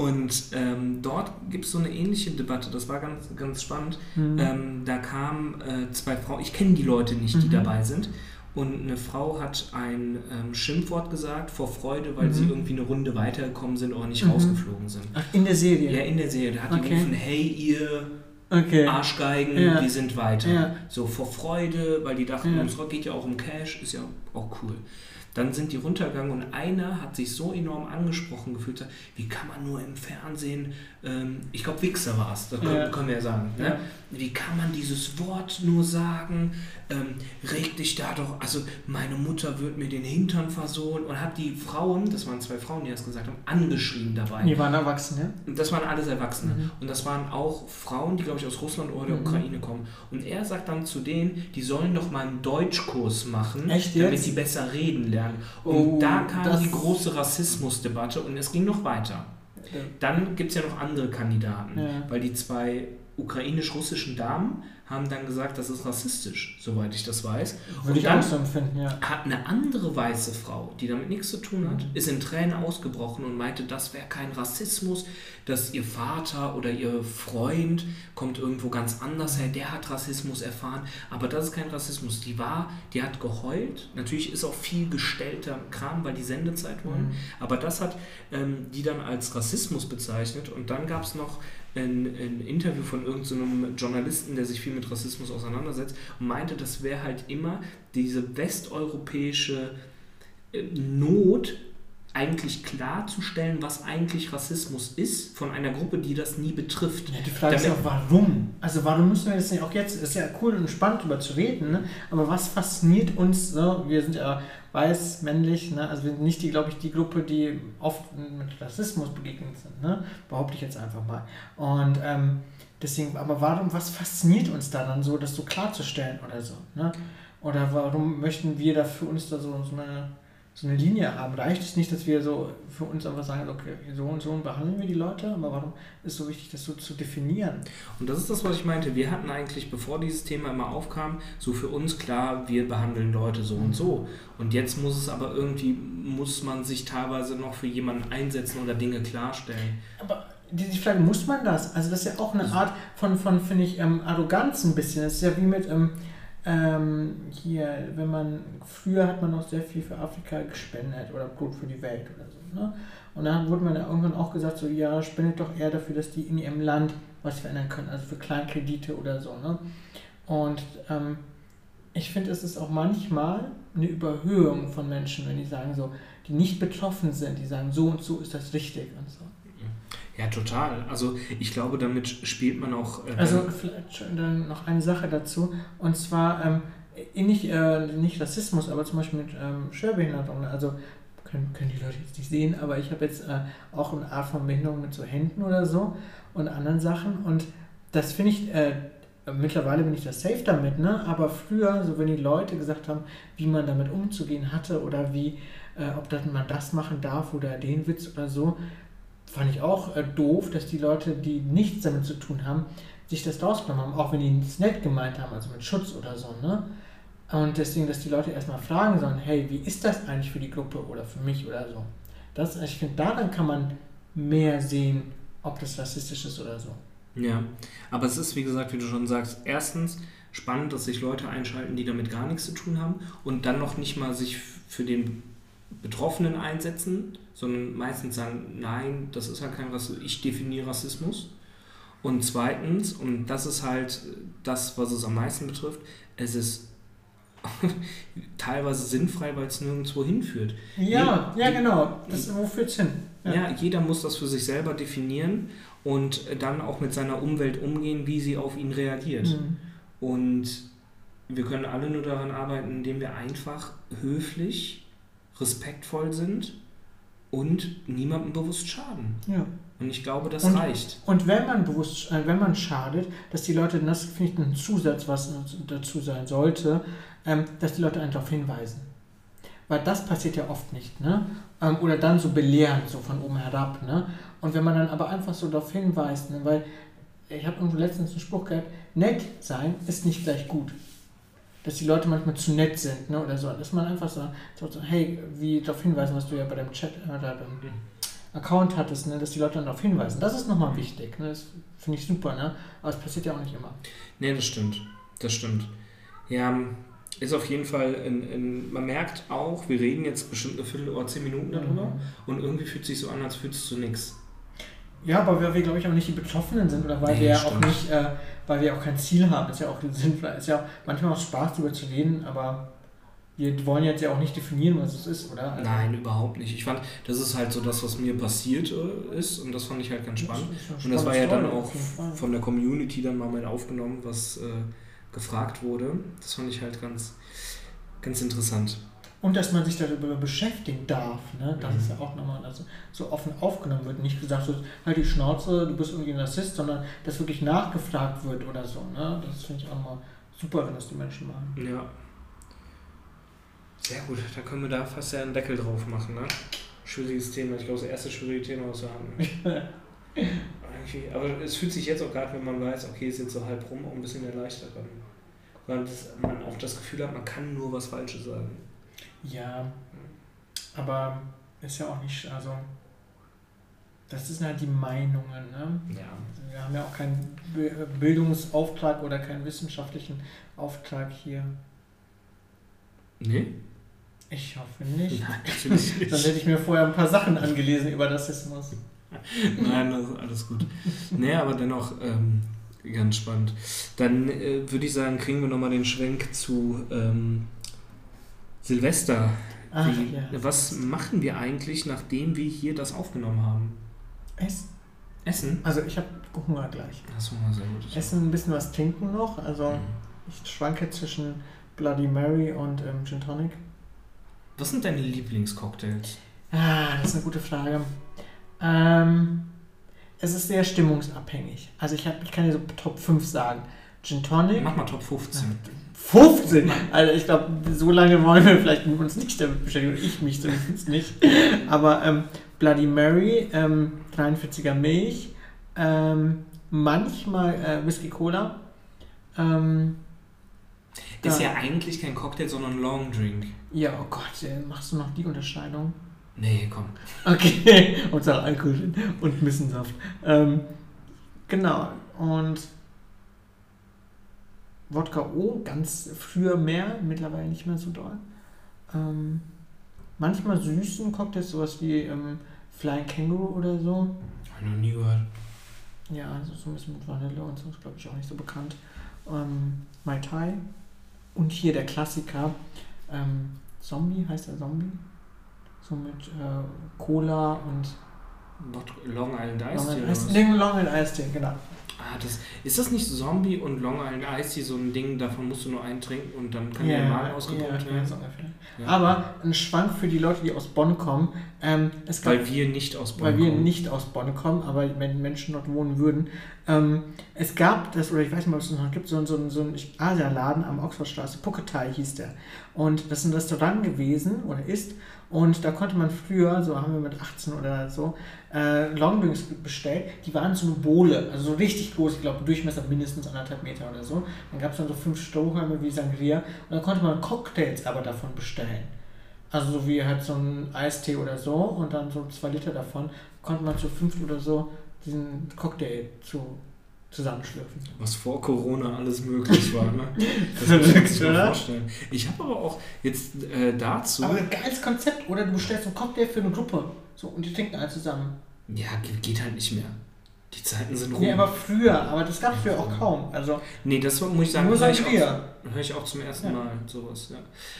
Und ähm, dort gibt es so eine ähnliche Debatte, das war ganz, ganz spannend. Mhm. Ähm, da kamen äh, zwei Frauen, ich kenne die Leute nicht, die Mhm. dabei sind. Und eine Frau hat ein ähm, Schimpfwort gesagt vor Freude, weil Mhm. sie irgendwie eine Runde weitergekommen sind oder nicht Mhm. rausgeflogen sind. Ach, in der Serie? Ja, in der Serie. Da hat die Okay. gerufen, hey ihr Okay. Arschgeigen, Ja. wir sind weiter. Ja. So vor Freude, weil die dachten, Ja. es geht ja auch um Cash, ist ja auch cool. Dann sind die runtergegangen und einer hat sich so enorm angesprochen gefühlt, wie kann man nur im Fernsehen, ähm, ich glaube Wichser war es, das können, Ja. können wir ja sagen, ne? Wie kann man dieses Wort nur sagen, ähm, reg dich da doch, also meine Mutter wird mir den Hintern versohlen und hat die Frauen, das waren zwei Frauen, die das gesagt haben, angeschrien dabei. Die waren erwachsen, ja? Und das waren alles Erwachsene. Mhm. Und das waren auch Frauen, die, glaube ich, aus Russland oder der Mhm. Ukraine kommen. Und er sagt dann zu denen, die sollen doch mal einen Deutschkurs machen, Echt damit sie besser reden lernen. Und Oh, da kam die große Rassismusdebatte und es ging noch weiter. Dann gibt es ja noch andere Kandidaten, Ja. weil die zwei ukrainisch-russischen Damen haben dann gesagt, das ist rassistisch, soweit ich das weiß. Würde Und ich dann so empfinden, ja. hat eine andere weiße Frau, die damit nichts zu tun hat, ist in Tränen ausgebrochen und meinte, das wäre kein Rassismus, dass ihr Vater oder ihr Freund kommt irgendwo ganz anders her, der hat Rassismus erfahren, aber das ist kein Rassismus. Die war, die hat geheult. Natürlich ist auch viel gestellter Kram, weil die Sendezeit wollen, Mhm. aber das hat ähm, die dann als Rassismus bezeichnet und dann gab es noch ein, ein Interview von irgendeinem so Journalisten, der sich viel mit Rassismus auseinandersetzt und meinte, das wäre halt immer diese westeuropäische äh, Not, eigentlich klarzustellen, was eigentlich Rassismus ist, von einer Gruppe, die das nie betrifft. Ja, die Frage ist auch, warum? Also warum müssen wir das nicht auch jetzt, ist ja cool und spannend darüber zu reden, ne? aber was fasziniert uns, ne? wir sind ja weiß, männlich, ne? also wir sind nicht die, glaube ich, die Gruppe, die oft mit Rassismus begegnet sind, ne? behaupte ich jetzt einfach mal. Und ähm, deswegen, aber warum, was fasziniert uns da dann so, das so klarzustellen oder so? Ne? Oder warum möchten wir da für uns da so, so eine so eine Linie haben. Reicht es nicht, dass wir so für uns einfach sagen, okay, so und so behandeln wir die Leute, aber warum ist es so wichtig, das so zu definieren? Und das ist das, was ich meinte. Wir hatten eigentlich, bevor dieses Thema immer aufkam, so für uns klar, wir behandeln Leute so und so. Und jetzt muss es aber irgendwie, muss man sich teilweise noch für jemanden einsetzen oder Dinge klarstellen. Aber die Frage, muss man das? Also das ist ja auch eine Art von, von finde ich, ähm, Arroganz ein bisschen. Das ist ja wie mit, ähm, ähm, hier, wenn man, früher hat man auch sehr viel für Afrika gespendet oder gut für die Welt oder so. Ne? Und dann wurde man ja irgendwann auch gesagt, so ja, spendet doch eher dafür, dass die in ihrem Land was verändern können, also für Kleinkredite oder so. Ne? Und ähm, ich finde, es ist auch manchmal eine Überhöhung von Menschen, wenn die sagen so, die nicht betroffen sind, die sagen, so und so ist das richtig und so. Ja, total. Also ich glaube, damit spielt man auch. Äh, Also vielleicht schon dann noch eine Sache dazu, und zwar ähm, eh nicht, äh, nicht Rassismus, aber zum Beispiel mit ähm, Schwerbehinderung. Also können, können die Leute jetzt nicht sehen, aber ich habe jetzt äh, auch eine Art von Behinderung mit so Händen oder so und anderen Sachen. Und das finde ich, äh, mittlerweile bin ich da safe damit, ne? aber früher, so wenn die Leute gesagt haben, wie man damit umzugehen hatte oder wie, äh, ob das, man das machen darf oder den Witz oder so, fand ich auch äh, doof, dass die Leute, die nichts damit zu tun haben, sich das rausgenommen haben, auch wenn die es nett gemeint haben, also mit Schutz oder so, ne? Und deswegen, dass die Leute erstmal fragen sollen, hey, wie ist das eigentlich für die Gruppe oder für mich oder so. Das, ich finde, daran kann man mehr sehen, ob das rassistisch ist oder so. Ja, aber es ist, wie gesagt, wie du schon sagst, erstens, spannend, dass sich Leute einschalten, die damit gar nichts zu tun haben und dann noch nicht mal sich für den Betroffenen einsetzen, sondern meistens sagen, nein, das ist ja kein Rassismus, ich definiere Rassismus. Und zweitens, und das ist halt das, was es am meisten betrifft, es ist teilweise sinnfrei, weil es nirgendwo hinführt. Ja, ja, genau. Das, wo führt es hin? Ja. ja, jeder muss das für sich selber definieren und dann auch mit seiner Umwelt umgehen, wie sie auf ihn reagiert. Mhm. Und wir können alle nur daran arbeiten, indem wir einfach höflich, respektvoll sind und niemandem bewusst schaden. Ja. Und ich glaube, das und, reicht. Und wenn man bewusst, äh, wenn man schadet, dass die Leute, das finde ich ein Zusatz, was dazu sein sollte, ähm, dass die Leute einen darauf hinweisen. Weil das passiert ja oft nicht, ne? Ähm, oder dann so belehrend, so von oben herab, ne? Und wenn man dann aber einfach so darauf hinweist, ne? weil ich habe irgendwo letztens einen Spruch gehabt, nett sein ist nicht gleich gut. Dass die Leute manchmal zu nett sind, ne? Oder so. Dass man einfach so, so hey, wie darauf hinweisen, was du ja bei deinem Chat oder deinem Account hattest, ne? dass die Leute dann darauf hinweisen. Das ist nochmal wichtig. Ne? Das finde ich super, ne? Aber es passiert ja auch nicht immer. Nee, das stimmt. Das stimmt. Ja, ist auf jeden Fall, in, in, man merkt auch, wir reden jetzt bestimmt eine Viertel oder zehn Minuten darüber mhm. und irgendwie fühlt es sich so an, als fühlt es zu nichts. Ja, aber weil wir, glaube ich, auch nicht die Betroffenen sind oder weil nee, wir ja auch nicht, äh, weil wir auch kein Ziel haben. Ist ja auch sinnvoll, ist ja manchmal auch Spaß darüber zu reden, aber wir wollen jetzt ja auch nicht definieren, was es ist, oder? Also Nein, überhaupt nicht. Ich fand, das ist halt so das, was mir passiert äh, ist und das fand ich halt ganz spannend. Das und das war ja dann auch von der Community dann mal mit aufgenommen, was äh, gefragt wurde. Das fand ich halt ganz, ganz interessant. Und dass man sich darüber beschäftigen darf, ne? das mhm. ist ja auch nochmal also so offen aufgenommen wird. Nicht gesagt wird, halt die Schnauze, du bist irgendwie ein Rassist, sondern dass wirklich nachgefragt wird oder so. Ne? Das finde ich auch mal super, wenn das die Menschen machen. Ja. Sehr gut, da können wir da fast ja einen Deckel drauf machen. Ne? Schwieriges Thema, ich glaube, das erste schwierige Thema, was wir haben. aber es fühlt sich jetzt auch gerade, wenn man weiß, okay, es ist jetzt so halb rum, auch ein bisschen erleichtert. Weil man auch das Gefühl hat, man kann nur was Falsches sagen. Ja, aber ist ja auch nicht, also das sind halt die Meinungen. Ne? Ja. Wir haben ja auch keinen Bildungsauftrag oder keinen wissenschaftlichen Auftrag hier. Nee? Ich hoffe nicht. Nein, natürlich nicht. Dann hätte ich mir vorher ein paar Sachen angelesen über Rassismus. Nein, das ist alles gut. Nee, aber dennoch ähm, ganz spannend. Dann äh, würde ich sagen, kriegen wir nochmal den Schwenk zu ähm, Silvester. Ach, Wie, ja. Was machen wir eigentlich, nachdem wir hier das aufgenommen haben? Essen. Essen? Also ich habe Hunger gleich. Hast Hunger, sehr gut. Essen, ein bisschen was trinken noch. Also mhm. ich schwanke zwischen Bloody Mary und ähm, Gin Tonic. Was sind deine Lieblingscocktails? Ah, das ist eine gute Frage. Ähm, es ist sehr stimmungsabhängig. Also ich, hab, ich kann dir so Top 5 sagen. Gin Tonic. Mach mal Top 15. 15? Also ich glaube, so lange wollen wir vielleicht uns nicht damit beschäftigen. Ich mich zumindest nicht. Aber ähm, Bloody Mary, ähm, 43er Milch, ähm, manchmal äh, Whisky Cola. Ähm, ist ja eigentlich kein Cocktail, sondern ein Long Drink. Ja, oh Gott, äh, machst du noch die Unterscheidung? Nee, komm. Okay, und sag Alkohol und Missensaft. Ähm, genau, und Wodka O, ganz früher mehr, mittlerweile nicht mehr so doll. Ähm, manchmal süßen Cocktails, sowas wie ähm, Flying Kangaroo oder so. Hab noch nie gehört. Ja, also so ein bisschen mit Vanille und so, ist glaube ich auch nicht so bekannt. Ähm, Mai Tai. Und hier der Klassiker, ähm, Zombie, heißt der Zombie? So mit äh, Cola und. Long Island Ice Long Tea. Long Island Ice Tea, genau. Ah, das, ist das nicht Zombie und Long Island Tea so ein Ding, davon musst du nur einen trinken und dann kann yeah, der Magen ausgepumpt yeah, werden? Ja. Aber ein Schwank für die Leute, die aus Bonn kommen. Ähm, es gab, weil wir nicht aus Bonn weil kommen. Weil wir nicht aus Bonn kommen, aber wenn Menschen dort wohnen würden. Ähm, es gab das, oder ich weiß nicht, ob es noch gibt, so, so, so einen Asialaden am Oxfordstraße, Puketai hieß der. Und das ist ein Restaurant gewesen, oder ist, und da konnte man früher, so haben wir mit 18 oder so, äh, Longdrinks bestellt. Die waren so eine Bohle, also so richtig groß, ich glaube Durchmesser mindestens anderthalb Meter oder so. Dann gab es dann so fünf Strohhalme wie Sangria und dann konnte man Cocktails aber davon bestellen. Also so wie halt so ein Eistee oder so und dann so zwei Liter davon konnte man zu fünf oder so diesen Cocktail zu zusammenschlürfen. Was vor Corona alles möglich war, ne? Das muss man sich mal vorstellen. Ich habe aber auch jetzt äh, dazu. Aber ein geiles Konzept, oder? Du bestellst einen Cocktail für eine Gruppe. So, und die trinken alle zusammen. ja, geht halt nicht mehr. Die Zeiten sind rum. Nee, aber früher, aber das gab es früher auch kaum. Also, Nee, das muss ich sagen, nur höre seit ich, auch, höre ich auch zum ersten Ja. Mal sowas. Ja.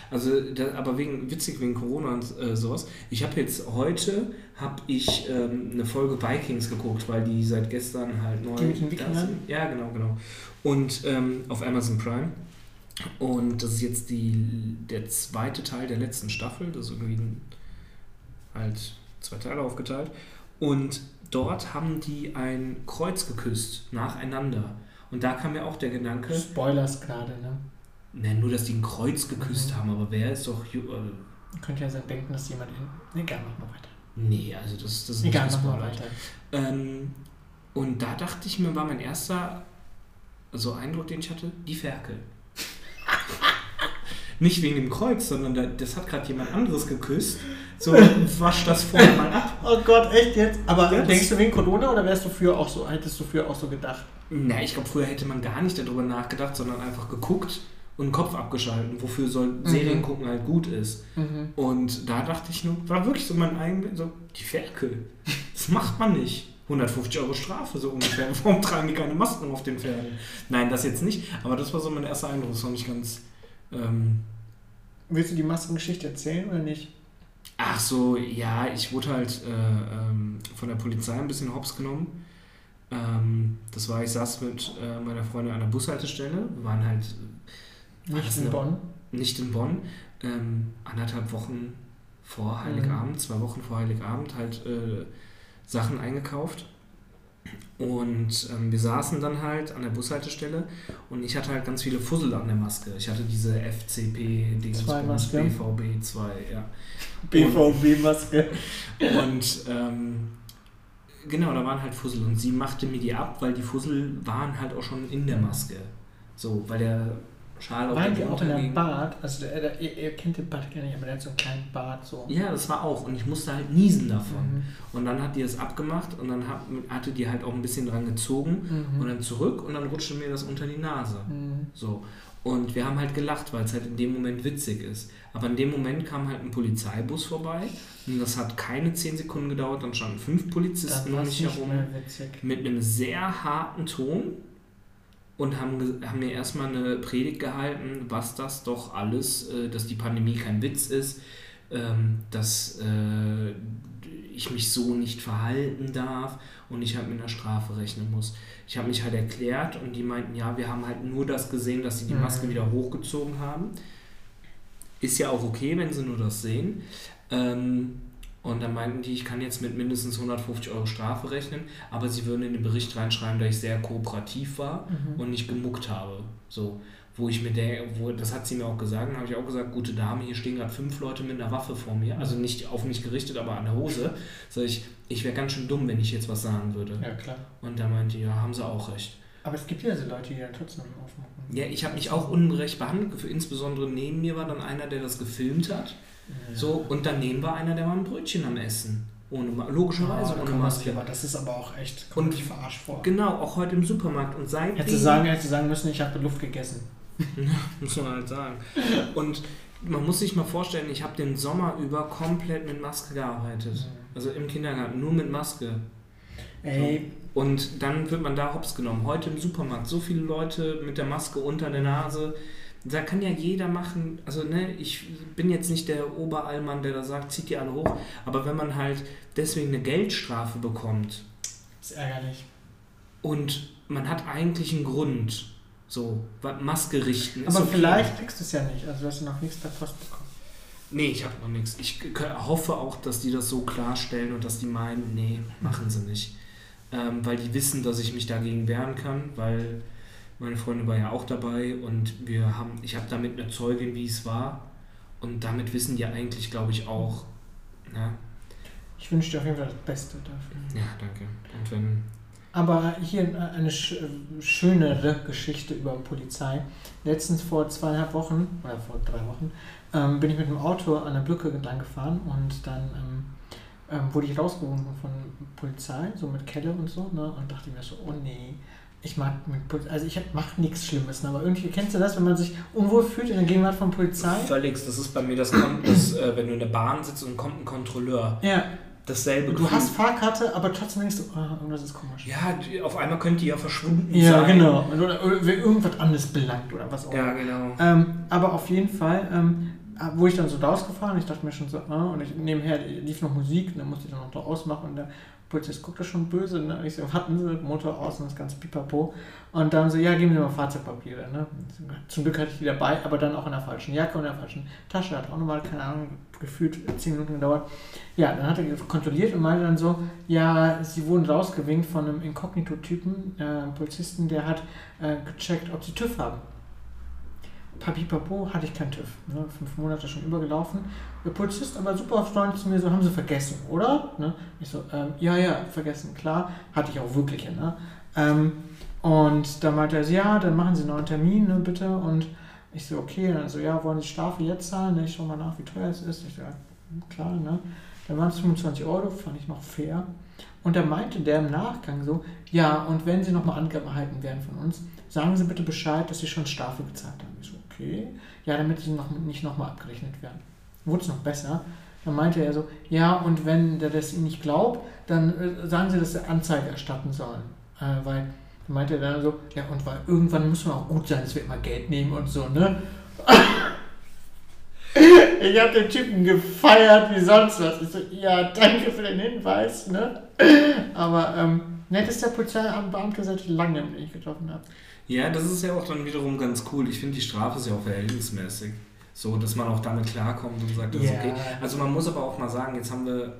Also, da, aber wegen, witzig wegen Corona und äh, sowas. Ich habe jetzt heute habe ich ähm, eine Folge Vikings geguckt, weil die seit gestern halt neu Die mit den Wikingern? Ja, genau, genau. Und ähm, auf Amazon Prime. Und das ist jetzt die, der zweite Teil der letzten Staffel. Das ist irgendwie ein, halt zwei Teile aufgeteilt. Und dort haben die ein Kreuz geküsst, nacheinander. Und da kam mir auch der Gedanke, Spoilers gerade, ne? na, nur dass die ein Kreuz geküsst Mhm. haben, aber wer ist doch. Äh, könnte ja so denken, dass jemand in. Egal, mach mal weiter. nee, also das, das ist Egal, nicht mach mal weiter. Ähm, und da dachte ich mir, war mein erster so Eindruck, den ich hatte, die Ferkel. Nicht wegen dem Kreuz, sondern da, das hat gerade jemand anderes geküsst. So, wasch das vorher mal ab. Oh Gott, echt jetzt? Aber das- denkst du wegen Corona oder wärst du früher auch so, hättest du früher auch so gedacht? Na, ich glaube, früher hätte man gar nicht darüber nachgedacht, sondern einfach geguckt und den Kopf abgeschalten, wofür soll Serien gucken halt gut ist. Mhm. Und da dachte ich nur, war wirklich so mein eigenes, so, die Ferkel. Das macht man nicht. 150 Euro Strafe, so ungefähr. Warum tragen die keine Masken auf den Pferden? Nein, das jetzt nicht. Aber das war so mein erster Eindruck. Das fand ich ganz. Ähm, Willst du die Maskengeschichte erzählen oder nicht? Ach so, ja, ich wurde halt äh, ähm, von der Polizei ein bisschen hops genommen. Ähm, das war, ich saß mit äh, meiner Freundin an der Bushaltestelle. Wir waren halt Nicht das in eine- Bonn. nicht in Bonn, ähm, anderthalb Wochen vor Heiligabend, zwei Wochen vor Heiligabend halt äh, Sachen eingekauft. Und ähm, wir saßen dann halt an der Bushaltestelle und ich hatte halt ganz viele Fussel an der Maske. Ich hatte diese FCP, Zwei Maske. BVB 2, ja. BVB-Maske. Und ähm, genau, da waren halt Fussel und sie machte mir die ab, weil die Fussel waren halt auch schon in der Maske. So, weil der Schal Waren die auch in einem. Bart? Also der, der, ihr, kennt den Bart gar nicht, aber der hat so einen kleinen Bart so. Ja, das war auch. Und ich musste halt niesen davon. Mhm. Und dann hat die das abgemacht und dann hat, hatte die halt auch ein bisschen dran gezogen Mhm. und dann zurück und dann rutschte mir das unter die Nase. Mhm. So. Und wir haben halt gelacht, weil es halt in dem Moment witzig ist. Aber in dem Moment kam halt ein Polizeibus vorbei und das hat keine 10 Sekunden gedauert. Dann standen fünf Polizisten um mich herum mit einem sehr harten Ton und haben, haben mir erstmal eine Predigt gehalten, was das doch alles, äh, dass die Pandemie kein Witz ist, ähm, dass äh, ich mich so nicht verhalten darf und ich halt mit einer Strafe rechnen muss. Ich habe mich halt erklärt und die meinten, ja, wir haben halt nur das gesehen, dass sie die Mhm. Maske wieder hochgezogen haben. Ist ja auch okay, wenn sie nur das sehen. Ähm, und dann meinten die, ich kann jetzt mit mindestens 150 Euro Strafe rechnen, aber sie würden in den Bericht reinschreiben, dass ich sehr kooperativ war Mhm. und nicht gemuckt habe. So, wo ich mir der, wo, das hat sie mir auch gesagt, habe ich auch gesagt, gute Dame, hier stehen gerade fünf Leute mit einer Waffe vor mir, also nicht auf mich gerichtet, aber an der Hose. Sag ich, ich wäre ganz schön dumm, wenn ich jetzt was sagen würde. Ja, klar. Und da meinte die, ja, haben sie auch recht. Aber es gibt ja so Leute, die dann trotzdem aufmachen. Ja, ich habe mich auch unrecht behandelt insbesondere neben mir war dann einer, der das gefilmt hat. Ja. So, und daneben war einer, der war ein Brötchen am Essen. Ohne, logischerweise da ohne Maske. aber das ist aber auch echt, Und- sich verarscht vor. Genau, auch heute im Supermarkt. Und seitdem... Hätte sagen, hätte sagen müssen, ich habe Luft gegessen. muss man halt sagen. Und man muss sich mal vorstellen, ich habe den Sommer über komplett mit Maske gearbeitet. Also im Kindergarten, nur mit Maske. Ey, Und dann wird man da hops genommen. Heute im Supermarkt, so viele Leute mit der Maske unter der Nase. Da kann ja jeder machen, also ne, ich bin jetzt nicht der Oberallmann, der da sagt, zieht die alle hoch, aber wenn man halt deswegen eine Geldstrafe bekommt ist ärgerlich. und man hat eigentlich einen Grund, so, Maske richten. ist Aber okay. vielleicht kriegst du es ja nicht. Also du hast noch nichts per Post bekommen. Nee, ich habe noch nichts. Ich hoffe auch, dass die das so klarstellen und dass die meinen, nee, machen sie nicht. Ähm, weil die wissen, dass ich mich dagegen wehren kann, weil meine Freundin war ja auch dabei und wir haben, ich habe damit eine Zeugin, wie es war. Und damit wissen die eigentlich, glaube ich, auch. Ne? Ich wünsche dir auf jeden Fall das Beste dafür. Ja, danke. Und wenn. Aber hier eine sch schönere Geschichte über Polizei. Letztens vor zweieinhalb Wochen, oder vor drei Wochen, ähm, bin ich mit dem Auto an der Brücke entlang gefahren und dann ähm, ähm, wurde ich rausgerufen von Polizei, so mit Kelle und so, ne? Und dachte mir so, oh nee, ich mag mit Polizei, also ich mache nichts Schlimmes, ne, aber irgendwie kennst du das, wenn man sich unwohl fühlt in der Gegenwart von Polizei? Völlig, das ist bei mir das, Kon das äh, wenn du in der Bahn sitzt und kommt ein Kontrolleur. Ja. Dasselbe. Du hast Fahrkarte, aber trotzdem denkst du, oh, irgendwas ist komisch. Ja, die, auf einmal könnte die ja verschwunden Ja, sein. genau. Oder, oder wenn irgendwas anderes belangt oder was auch Ja, genau. Ähm, aber auf jeden Fall, ähm, wo ich dann so rausgefahren, ich dachte mir schon so, ah, und ich, nebenher lief noch Musik, dann musste ich dann noch da ausmachen und der Polizist guckte schon böse, ne? Und ich so, warten Sie, Motor aus und das ganze Pipapo. Und dann so, ja, geben Sie mal Fahrzeugpapiere, ne? Zum Glück hatte ich die dabei, aber dann auch in der falschen Jacke und in der falschen Tasche, hat auch nochmal, keine Ahnung, gefühlt zehn Minuten gedauert. Ja, dann hat er kontrolliert und meinte dann so, ja, Sie wurden rausgewinkt von einem Inkognito-Typen, äh, Polizisten, der hat äh, gecheckt, ob Sie TÜV haben. Papipapo hatte ich keinen TÜV. Ne? Fünf Monate schon übergelaufen. Der Polizist aber super freundlich zu mir, so haben sie vergessen, oder? Ne? Ich so, ähm, ja, ja, vergessen, klar. Hatte ich auch wirklich. Ne? Ähm, und dann meinte er, so, ja, dann machen Sie einen Termin, ne, bitte. Und ich so, okay. Und so, ja, wollen Sie Strafe jetzt zahlen? Ne? Ich schau mal nach, wie teuer es ist. Ich so, ja, klar, ne? Dann waren es 25 Euro, fand ich noch fair. Und da meinte der im Nachgang so, ja, und wenn Sie nochmal angehalten werden von uns, sagen Sie bitte Bescheid, dass Sie schon Strafe gezahlt haben. Ich so, okay. Ja, damit Sie noch, nicht nochmal abgerechnet werden. Wurde es noch besser. Dann meinte er so, ja, und wenn der das Ihnen nicht glaubt, dann äh, sagen Sie, dass Sie Anzeige erstatten sollen. Äh, weil, dann meinte er dann so, ja, und weil irgendwann muss man auch gut sein, dass wir immer Geld nehmen und so, ne? Ich habe den Typen gefeiert wie sonst was. Ich so, ja, danke für den Hinweis, ne? Aber ähm, nettester Polizeibeamter, seit ich lange nicht getroffen habe. Ja, das ist ja auch dann wiederum ganz cool. Ich finde, die Strafe ist ja auch verhältnismäßig. So, dass man auch damit klarkommt und sagt, das ist Ja. okay. Also man muss aber auch mal sagen, jetzt haben wir,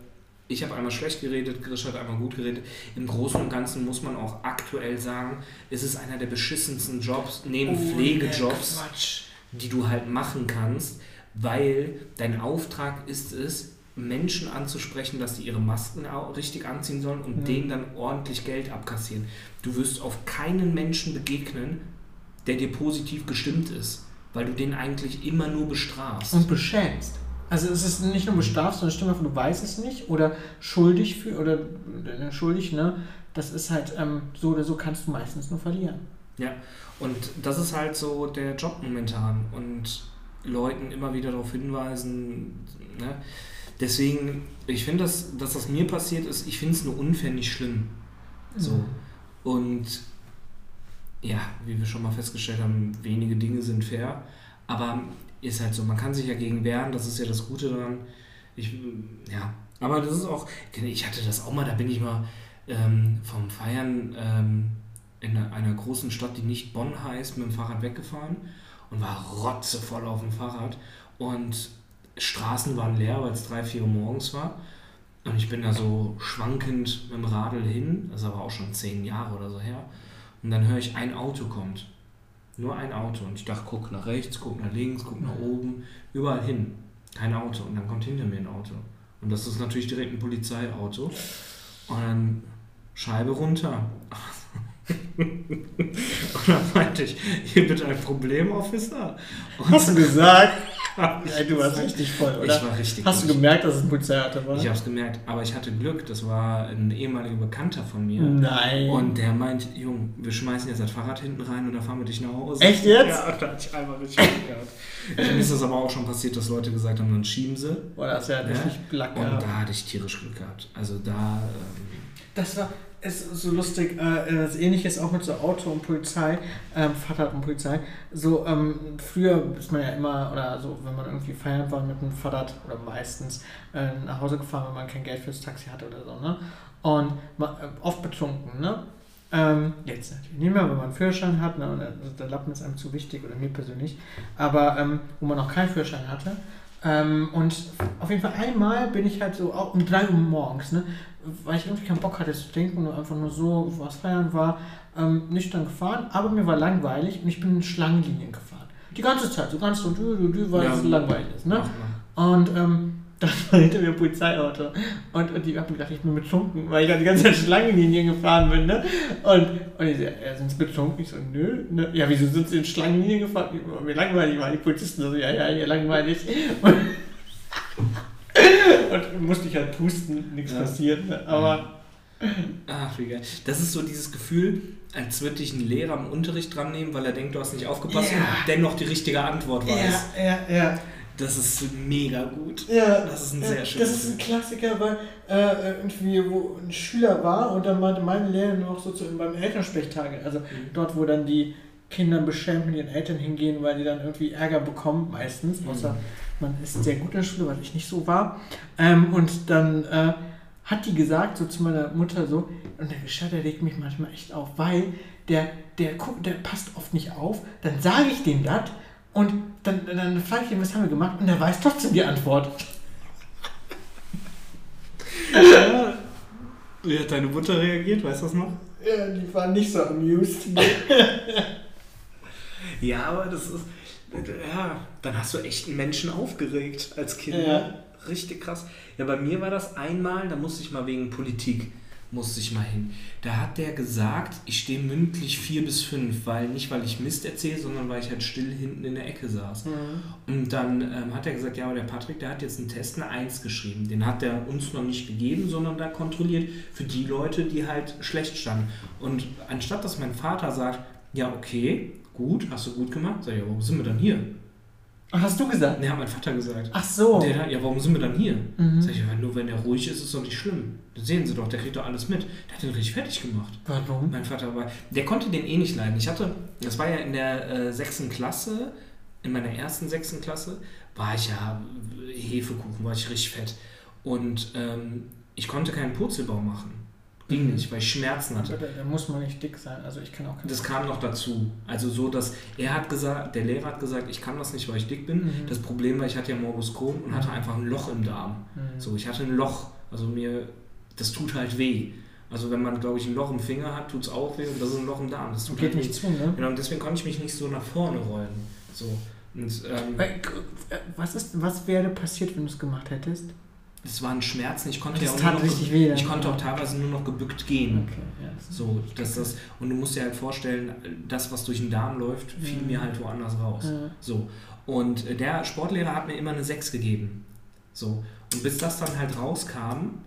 ich habe einmal schlecht geredet, Grisch hat einmal gut geredet. Im Großen und Ganzen muss man auch aktuell sagen, es ist einer der beschissensten Jobs, neben Pflegejobs, Oh, Quatsch. die du halt machen kannst, weil dein Auftrag ist es, Menschen anzusprechen, dass sie ihre Masken richtig anziehen sollen und Mhm. denen dann ordentlich Geld abkassieren. Du wirst auf keinen Menschen begegnen, der dir positiv gestimmt ist, weil du den eigentlich immer nur bestrafst. Und beschämst. Also es ist nicht nur bestrafst, sondern stimmt einfach, du weißt es nicht oder schuldig für oder äh, schuldig, ne? Das ist halt ähm, so oder so kannst du meistens nur verlieren. Ja, und das ist halt so der Job momentan und Leuten immer wieder darauf hinweisen. Ne? Deswegen, ich finde, dass, dass das mir passiert ist, ich finde es nur unfair nicht schlimm. So. Und ja, wie wir schon mal festgestellt haben, wenige Dinge sind fair. Aber ist halt so, man kann sich ja gegen wehren, das ist ja das Gute daran. Ich, ja, aber das ist auch, ich hatte das auch mal, da bin ich mal ähm, vom Feiern ähm, in einer, einer großen Stadt, die nicht Bonn heißt, mit dem Fahrrad weggefahren und war rotzevoll auf dem Fahrrad. Und Straßen waren leer, weil es drei, vier Uhr morgens war. Und ich bin da so schwankend mit dem Radl hin, das ist aber auch schon zehn Jahre oder so her. Und dann höre ich, ein Auto kommt. Nur ein Auto. Und ich dachte, guck nach rechts, guck nach links, guck nach oben, überall hin. Kein Auto. Und dann kommt hinter mir ein Auto. Und das ist natürlich direkt ein Polizeiauto. Und dann Scheibe runter. Und dann meinte ich, hier bitte ein Problem, Officer. Und Hast du gesagt? ja, du warst richtig voll, oder? Ich war richtig Hast du durch. gemerkt, dass es ein Polizeiauto war? Ich habe es gemerkt, aber ich hatte Glück. Das war ein ehemaliger Bekannter von mir. Nein. Und der meint, Jung, wir schmeißen jetzt das Fahrrad hinten rein und dann fahren wir dich nach Hause. Echt jetzt? Ja, da hatte ich einmal richtig Glück gehabt. Mir ist das aber auch schon passiert, dass Leute gesagt haben, dann schieben sie. Boah, das ist ja Ja. richtig black. Und ja. da hatte ich tierisch Glück gehabt. Also da, ähm, Das war ist so lustig, äh, das ähnliches auch mit so Auto und Polizei, ähm, Vater und Polizei. So, ähm, früher ist man ja immer, oder so, wenn man irgendwie feiern war mit dem Vater oder meistens äh, nach Hause gefahren, wenn man kein Geld fürs Taxi hatte oder so, ne? Und ma- äh, oft betrunken, ne? Ähm, jetzt natürlich nicht mehr, wenn man einen Führerschein hat, ne? Und der, der Lappen ist einem zu wichtig, oder mir persönlich. Aber ähm, wo man noch keinen Führerschein hatte. Ähm, und auf jeden Fall einmal bin ich halt so auch um 3 Uhr morgens, ne? Weil ich irgendwie keinen Bock hatte zu trinken und einfach nur so was feiern war, ähm, nüchtern gefahren, aber mir war langweilig und ich bin in Schlangenlinien gefahren. Die ganze Zeit, so ganz so dü, dü, dü, weil Ja. es so langweilig ist. Ne? Und ähm, dann war hinter mir ein Polizeiauto. Und, und die haben gedacht, ich bin betrunken, weil ich da die ganze Zeit Schlangenlinien gefahren bin. Ne? Und, und ich so, ja, sind Sie betrunken? Ich so, nö. Ne? Ja, wieso sind Sie in Schlangenlinien gefahren? Mir langweilig war. Die Polizisten so, ja, ja, hier langweilig. Und, und musste ich halt pusten, nichts Ja. passiert. Ne? Aber Ach, wie geil. Das ist so dieses Gefühl, als würde dich ein Lehrer im Unterricht dran nehmen, weil er denkt, du hast nicht aufgepasst Ja. und dennoch die richtige Antwort weiß. Ja, ja, ja. Das ist mega gut. Ja, Das ist ein sehr schönes Das ist ein Klassiker, weil äh, irgendwie, wo ein Schüler war und dann meinte meine Lehrerin auch so zu beim Elternsprechtage, also dort, wo dann die Kinder beschämt mit ihren Eltern hingehen, weil die dann irgendwie Ärger bekommen, meistens, Mhm. außer man ist sehr gut in der Schule, was ich nicht so war. Ähm, und dann äh, hat die gesagt, so zu meiner Mutter so, und der Gescheit, der regt mich manchmal echt auf, weil der, der, guckt, der passt oft nicht auf, dann sage ich dem das und dann, dann frage ich ihn, was haben wir gemacht? Und er weiß trotzdem die Antwort. Ja. Wie hat deine Mutter reagiert? Weißt du das noch? Ja, die war nicht so amused. Ja, aber das ist. Ja, dann hast du echt einen Menschen aufgeregt als Kind. Ja. ne? Richtig krass. Ja, bei mir war das einmal, da musste ich mal wegen Politik, musste ich mal hin. Da hat der gesagt, ich stehe mündlich vier bis fünf, weil nicht weil ich Mist erzähle, sondern weil ich halt still hinten in der Ecke saß. Und dann ähm, hat er gesagt, ja, aber der Patrick, der hat jetzt einen Test eine 1 geschrieben. Den hat er uns noch nicht gegeben, sondern da kontrolliert für die Leute, die halt schlecht standen. Und anstatt dass mein Vater sagt, ja, okay, gut, hast du gut gemacht, sag ich, ja, warum sind wir dann hier? Ach, Hast du gesagt? Ne, hat mein Vater gesagt. Ach so. Der, dann, ja, warum sind wir dann hier? Mhm. Sag ich, ja, nur wenn er ruhig ist, ist es doch nicht schlimm. Das sehen Sie doch, der kriegt doch alles mit. Der hat den richtig fertig gemacht. Warum? Mein Vater war, der konnte den eh nicht leiden. Ich hatte, das war ja in der äh, sechsten Klasse, in meiner ersten sechsten Klasse, war ich ja äh, Hefekuchen, war ich richtig fett. Und ähm, ich konnte keinen Purzelbaum machen. Ging Mhm. nicht, weil ich Schmerzen hatte. Da, muss man nicht dick sein. Also ich kann auch Das kam noch dazu. Also so, dass er hat gesagt, der Lehrer hat gesagt, ich kann das nicht, weil ich dick bin. Mhm. Das Problem war, ich hatte ja Morbus Crohn und hatte einfach ein Loch im Darm. Mhm. So, ich hatte ein Loch. Also mir, das tut halt weh. Also wenn man, glaube ich, ein Loch im Finger hat, tut es auch weh und das ist ein Loch im Darm. Das tut Geht halt nicht zu, ne? Genau, und deswegen konnte ich mich nicht so nach vorne rollen. So. Und ähm, äh, Was, ist, was wäre passiert, wenn du es gemacht hättest? Es waren Schmerzen. Ich konnte, ja Das auch tat nur noch, weh. dann. ich konnte auch teilweise nur noch gebückt gehen. Okay, ja. das So, dass das, und du musst dir halt vorstellen, das, was durch den Darm läuft, fiel Mhm. mir halt woanders raus. Ja. So. Und äh, der Sportlehrer hat mir immer eine 6 gegeben. So. Und bis das dann halt rauskam,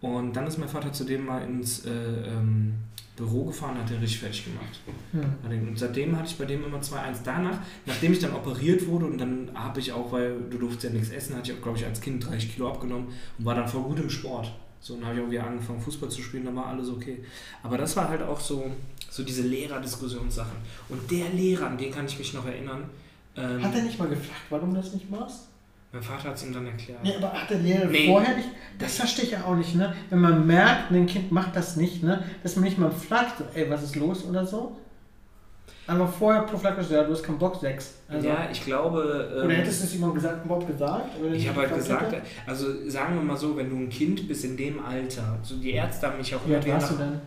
und dann ist mein Vater zu dem mal ins äh, ähm, Büro gefahren, hat den richtig fertig gemacht. Hm. Und seitdem hatte ich bei dem immer 2-1. Danach, nachdem ich dann operiert wurde, und dann habe ich auch, weil du durftest ja nichts essen, hatte ich auch, glaube ich, als Kind 30 Kilo abgenommen und war dann voll gut im Sport. So, dann habe ich auch wieder angefangen, Fußball zu spielen, dann war alles okay. Aber das war halt auch so, so diese Lehrerdiskussionssachen. Und der Lehrer, an den kann ich mich noch erinnern. Ähm, Hat er nicht mal gefragt, warum du das nicht machst? Mein Vater hat es ihm dann erklärt. Nee, aber hat der Lehrer Nee. vorher nicht? Das verstehe ich ja auch nicht, ne? Wenn man merkt, ein Kind macht das nicht, ne? Dass man nicht mal fragt, so, ey, was ist los oder so. Aber vorher prophylaktisch, ja, du hast keinen Bock, sechs. Also, ja, ich glaube. ähm, Oder hättest du es jemandem gesagt, überhaupt gesagt? Ich habe halt gesagt, hätte? also sagen wir mal so, wenn du ein Kind bist in dem Alter, so die Ärzte haben mich auch Wie alt warst du denn?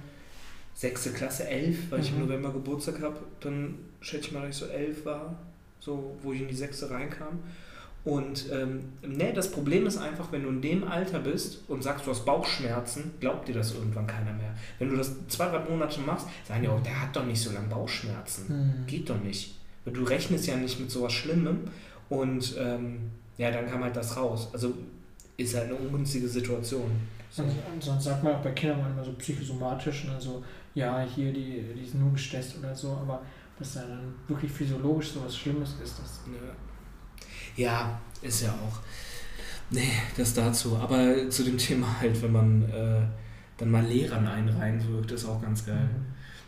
sechste Klasse, elf, weil ich im Mhm. November Geburtstag habe, dann schätze ich mal, dass ich so elf war, so wo ich in die sechste reinkam. Und ähm, ne, das Problem ist einfach, wenn du in dem Alter bist und sagst, du hast Bauchschmerzen, glaubt dir das irgendwann keiner mehr. Wenn du das zwei, drei Monate machst, sagen die auch, der hat doch nicht so lange Bauchschmerzen. Hm. Geht doch nicht. Weil Du rechnest ja nicht mit sowas Schlimmem und ähm, ja, dann kam halt das raus. Also ist halt eine ungünstige Situation. So. Und, und sonst sagt man auch bei Kindern manchmal so psychosomatisch, ne? so, ja, hier, die, die nur gestresst oder so, aber dass da dann wirklich physiologisch so was Schlimmes ist, das Ja. Ja, ist ja auch. Nee, das dazu. Aber zu dem Thema halt, wenn man äh, dann mal Lehrern einen reinwirkt, ist auch ganz geil.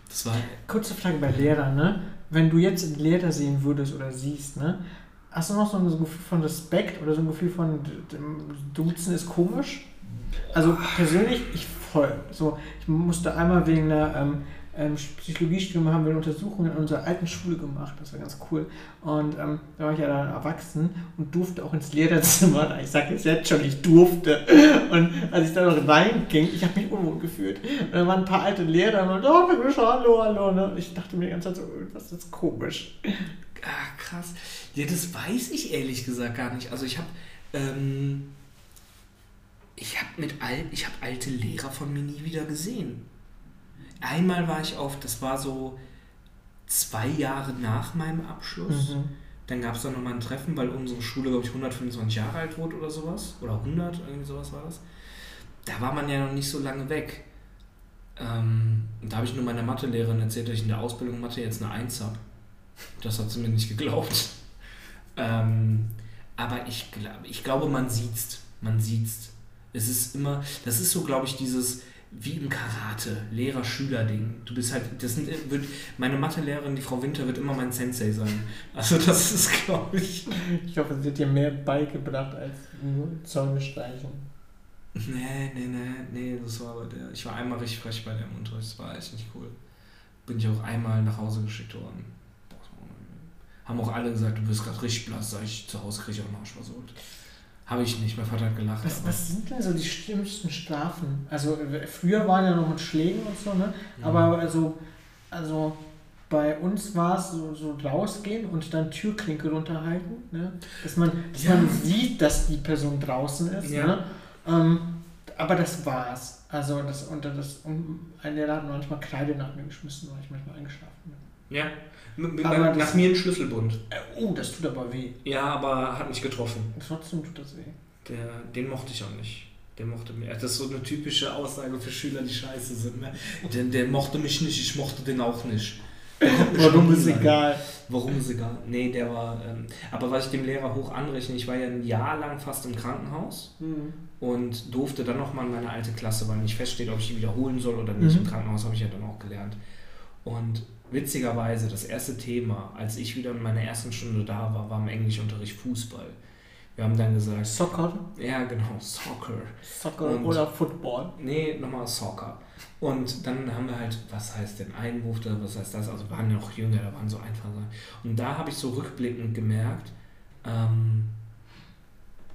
Das war. Kurze Frage bei Lehrern, ne? Wenn du jetzt einen Lehrer sehen würdest oder siehst, ne? Hast du noch so ein Gefühl von Respekt oder so ein Gefühl von Duzen ist komisch? Also persönlich, ich voll. So, ich musste einmal wegen einer ähm, ähm, Psychologiestudium haben wir eine Untersuchung in unserer alten Schule gemacht. Das war ganz cool. Und ähm, da war ich ja dann erwachsen und durfte auch ins Lehrerzimmer. Ich sage jetzt jetzt schon, ich durfte. Und als ich da noch reinging, ich habe mich unwohl gefühlt. Und da waren ein paar alte Lehrer und oh, hallo, hallo. Und ich dachte mir die ganze Zeit so, was ist komisch. Ah, krass. Ja, das weiß ich ehrlich gesagt gar nicht. Also ich habe. Ähm, ich habe mit al ich habe alte Lehrer von mir nie wieder gesehen. Einmal war ich auf, das war so zwei Jahre nach meinem Abschluss. Mhm. Dann gab es da nochmal ein Treffen, weil unsere Schule, glaube ich, 125 Jahre alt wurde oder sowas. Oder 100, irgendwie sowas war das. Da war man ja noch nicht so lange weg. Ähm, da habe ich nur meiner Mathelehrerin erzählt, dass ich in der Ausbildung Mathe jetzt eine 1 habe. Das hat sie mir nicht geglaubt. Ähm, aber ich, glaub, ich glaube, man sieht's. Man sieht's. Es ist immer, das ist so, glaube ich, dieses, wie im Karate, Lehrer-Schüler-Ding. Du bist halt, das sind, wird, meine Mathelehrerin, die Frau Winter, wird immer mein Sensei sein. Also das ist, glaube ich. Ich hoffe, sie hat dir mehr beigebracht als nur Zäune streichen. Nee, nee, nee, nee, das war aber der. Ich war einmal richtig frech bei dem Unterricht, das war echt nicht cool. Bin ich auch einmal nach Hause geschickt worden. Haben auch alle gesagt, du bist gerade richtig blass, sag ich, zu Hause kriege ich auch einen Arsch versucht. Habe ich nicht, mein Vater hat gelacht. Was, was sind denn so die schlimmsten Strafen? Also früher waren ja noch mit Schlägen und so, ne? Aber also, also bei uns war es so, so rausgehen und dann Türklinke runterhalten, ne? Dass man, dass Ja. man sieht, dass die Person draußen ist, Ja. ne? Ähm, aber das war's. Also das unter das um, ein Lehrer hat manchmal Kreide nach mir geschmissen, weil ich manchmal eingeschlafen bin. Ja, nach mir ein Schlüsselbund. Äh, oh, das tut aber weh. Ja, aber hat mich getroffen. Trotzdem tut das weh. Der, den mochte ich auch nicht. Der mochte mich. Das ist so eine typische Aussage für Schüler, die scheiße sind. Ne? Der, der mochte mich nicht, ich mochte den auch nicht. Warum ist egal? Warum ist egal? Nee, der war. Ähm, aber was ich dem Lehrer hoch anrechne, ich war ja ein Jahr lang fast im Krankenhaus Hm. und durfte dann nochmal in meine alte Klasse, weil nicht feststeht, ob ich die wiederholen soll oder nicht. Mhm. Im Krankenhaus habe ich ja dann auch gelernt. Und witzigerweise, das erste Thema, als ich wieder in meiner ersten Stunde da war, war im Englischunterricht Fußball. Wir haben dann gesagt, Soccer? ja genau, Soccer. Soccer Und- oder Football? Nee, nochmal Soccer. Und dann haben wir halt, was heißt denn Einwurf, da, was heißt das? Also wir waren ja noch jünger, da waren so einfach. Und da habe ich so rückblickend gemerkt, ähm,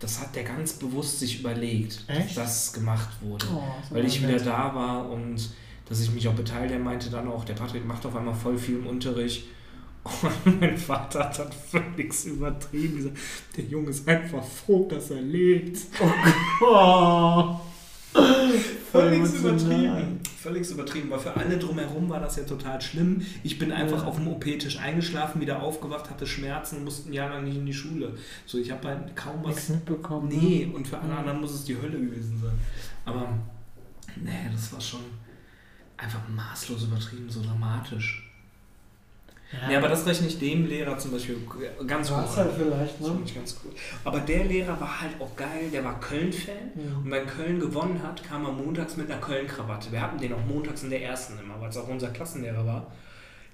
das hat der ganz bewusst sich überlegt, Echt? dass das gemacht wurde. Oh, so Weil ich wieder da war und dass ich mich auch beteiligt, er meinte dann auch, der Patrick macht auf einmal voll viel im Unterricht. Und mein Vater hat dann völlig übertrieben gesagt, der Junge ist einfach froh, dass er lebt. Oh. Völlig übertrieben. Völlig übertrieben. Weil für alle drumherum war das ja total schlimm. Ich bin einfach Ja. auf dem OP-Tisch eingeschlafen, wieder aufgewacht, hatte Schmerzen, musste ein Jahr lang nicht in die Schule. So, ich habe halt kaum was. Nichts mitbekommen. ne? Nee, und für alle anderen muss es die Hölle gewesen sein. Aber, nee, das war schon einfach maßlos übertrieben, so dramatisch. Ja, Nee, aber das rechne ich dem Lehrer zum Beispiel ganz gut. halt vielleicht, Das ne? fand ich ganz cool. Aber der Lehrer war halt auch geil, der war Köln-Fan. Und Mhm. wenn Köln gewonnen hat, kam er montags mit einer Köln-Krawatte. Wir hatten den auch montags in der ersten immer, weil es auch unser Klassenlehrer war.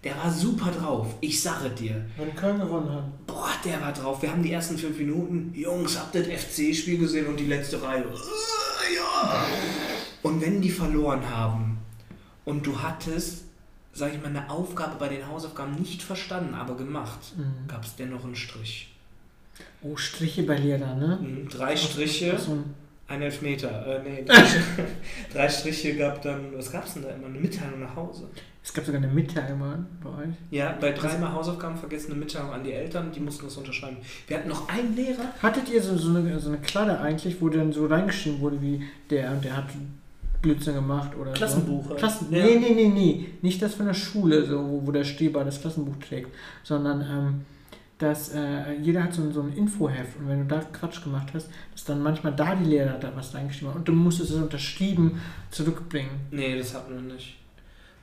Der war super drauf. Ich sage dir. Wenn Köln gewonnen hat. Boah, der war drauf. Wir haben die ersten fünf Minuten. Jungs, habt ihr das FC-Spiel gesehen und die letzte Reihe? Ja. Und wenn die verloren haben und du hattest, sag ich mal, eine Aufgabe bei den Hausaufgaben nicht verstanden, aber gemacht, Mhm. gab es dennoch einen Strich. Oh, Striche bei Lehrer, ne? Mhm, Drei Striche. So, Ein Elfmeter. Äh, nee, drei, drei Striche gab dann, was gab's denn da immer? Eine Mitteilung nach Hause. es gab sogar eine Mitteilung bei euch. Ja, bei dreimal Hausaufgaben vergessen eine Mitteilung an die Eltern, die mussten das unterschreiben. Wir hatten noch einen Lehrer. Hattet ihr so, so, eine, so eine Kladde eigentlich, wo dann so reingeschrieben wurde, wie der und der hat Blödsinn gemacht oder Klassenbuch, so? halt. Klassen Ja. Nee, nee, nee, nee. Nicht das von der Schule, so, wo, wo der Streber das Klassenbuch trägt, sondern ähm, dass äh, jeder hat so, ein- so ein Infoheft und wenn du da Quatsch gemacht hast, dass dann manchmal da die Lehrer da was reingeschrieben haben und du musstest es unterschrieben zurückbringen. Nee, das hatten wir nicht.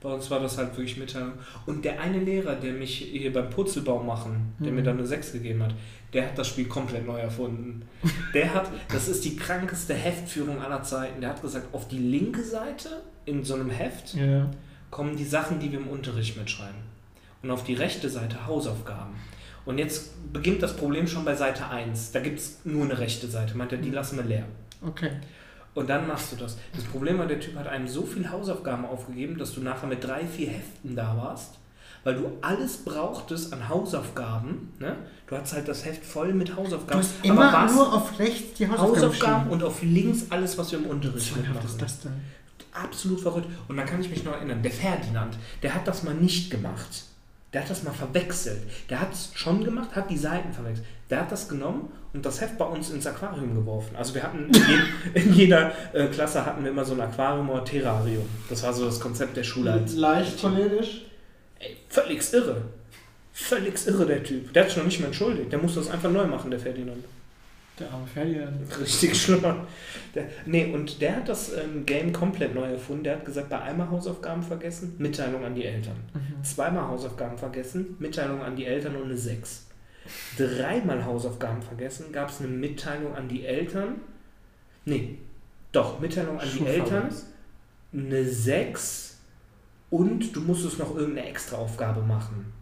Bei uns war das halt wirklich Mitteilung. Und der eine Lehrer, der mich hier beim Purzelbaum machen, der Mhm. mir dann eine 6 gegeben hat, der hat das Spiel komplett neu erfunden. Der hat, das ist die krankeste Heftführung aller Zeiten, der hat gesagt, auf die linke Seite in so einem Heft Ja. kommen die Sachen, die wir im Unterricht mitschreiben. Und auf die rechte Seite Hausaufgaben. Und jetzt beginnt das Problem schon bei Seite 1. Da gibt es nur eine rechte Seite. Meint er, die lassen wir leer. Okay. Und dann machst du das. Das Problem war, der Typ hat einem so viel Hausaufgaben aufgegeben, dass du nachher mit drei, vier Heften da warst, weil du alles brauchtest an Hausaufgaben. Ne? Du hattest halt das Heft voll mit Du Hausaufgaben. hast immer warst nur auf rechts die Hausaufgaben, Hausaufgaben und auf links alles, was wir im Unterricht Was mitmachen. ist das denn? Absolut verrückt. Und dann kann ich mich noch erinnern, der Ferdinand, der hat das mal nicht gemacht. Der hat das mal verwechselt. Der hat es schon gemacht, hat die Seiten verwechselt. Der hat das genommen und das Heft bei uns ins Aquarium geworfen. Also wir hatten in, je, in jeder äh, Klasse hatten wir immer so ein Aquarium oder Terrarium. Das war so das Konzept der Schule. Leicht cholerisch. ey, völlig irre. Völlig irre, der Typ. Der hat sich noch nicht mehr entschuldigt. Der musste das einfach neu machen, der Ferdinand. Der arme Ferdinand. Richtig schlimm. Der, nee, und der hat das ähm, Game komplett neu erfunden. Der hat gesagt, bei einmal Hausaufgaben vergessen, Mitteilung an die Eltern. Mhm. Zweimal Hausaufgaben vergessen, Mitteilung an die Eltern und eine 6. Dreimal Hausaufgaben vergessen, gab es eine Mitteilung an die Eltern. Nee, doch, Mitteilung an die Eltern, eine 6 und du musstest noch irgendeine Extraaufgabe machen.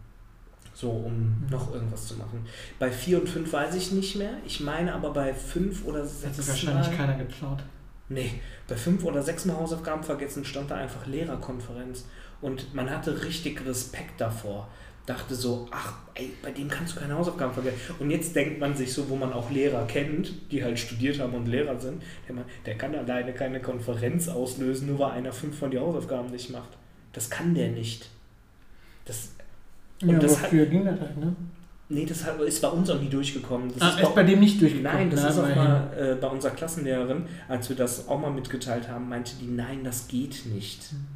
So, um Mhm. noch irgendwas zu machen. Bei 4 und 5 weiß ich nicht mehr. Ich meine aber bei 5 oder Hat 6 sich wahrscheinlich keiner getraut. Nee, bei fünf oder sechs Mal Hausaufgaben vergessen stand da einfach Lehrerkonferenz. Und man hatte richtig Respekt davor. Dachte so, ach, ey, bei dem kannst du keine Hausaufgaben vergessen. Und jetzt denkt man sich so, wo man auch Lehrer kennt, die halt studiert haben und Lehrer sind, der, man, der kann alleine keine Konferenz auslösen, nur weil einer fünf von die Hausaufgaben nicht macht. Das kann der nicht. Das, Und Ja, das aber hat- früher ging das halt, ne? nee, das hat, ist bei uns auch nie durchgekommen. Das Ah, ist ist bei- bei dem nicht durchgekommen. Nein, das ne? ist auch mal äh, bei unserer Klassenlehrerin, als wir das auch mal mitgeteilt haben, meinte die, nein, das geht nicht. Mhm.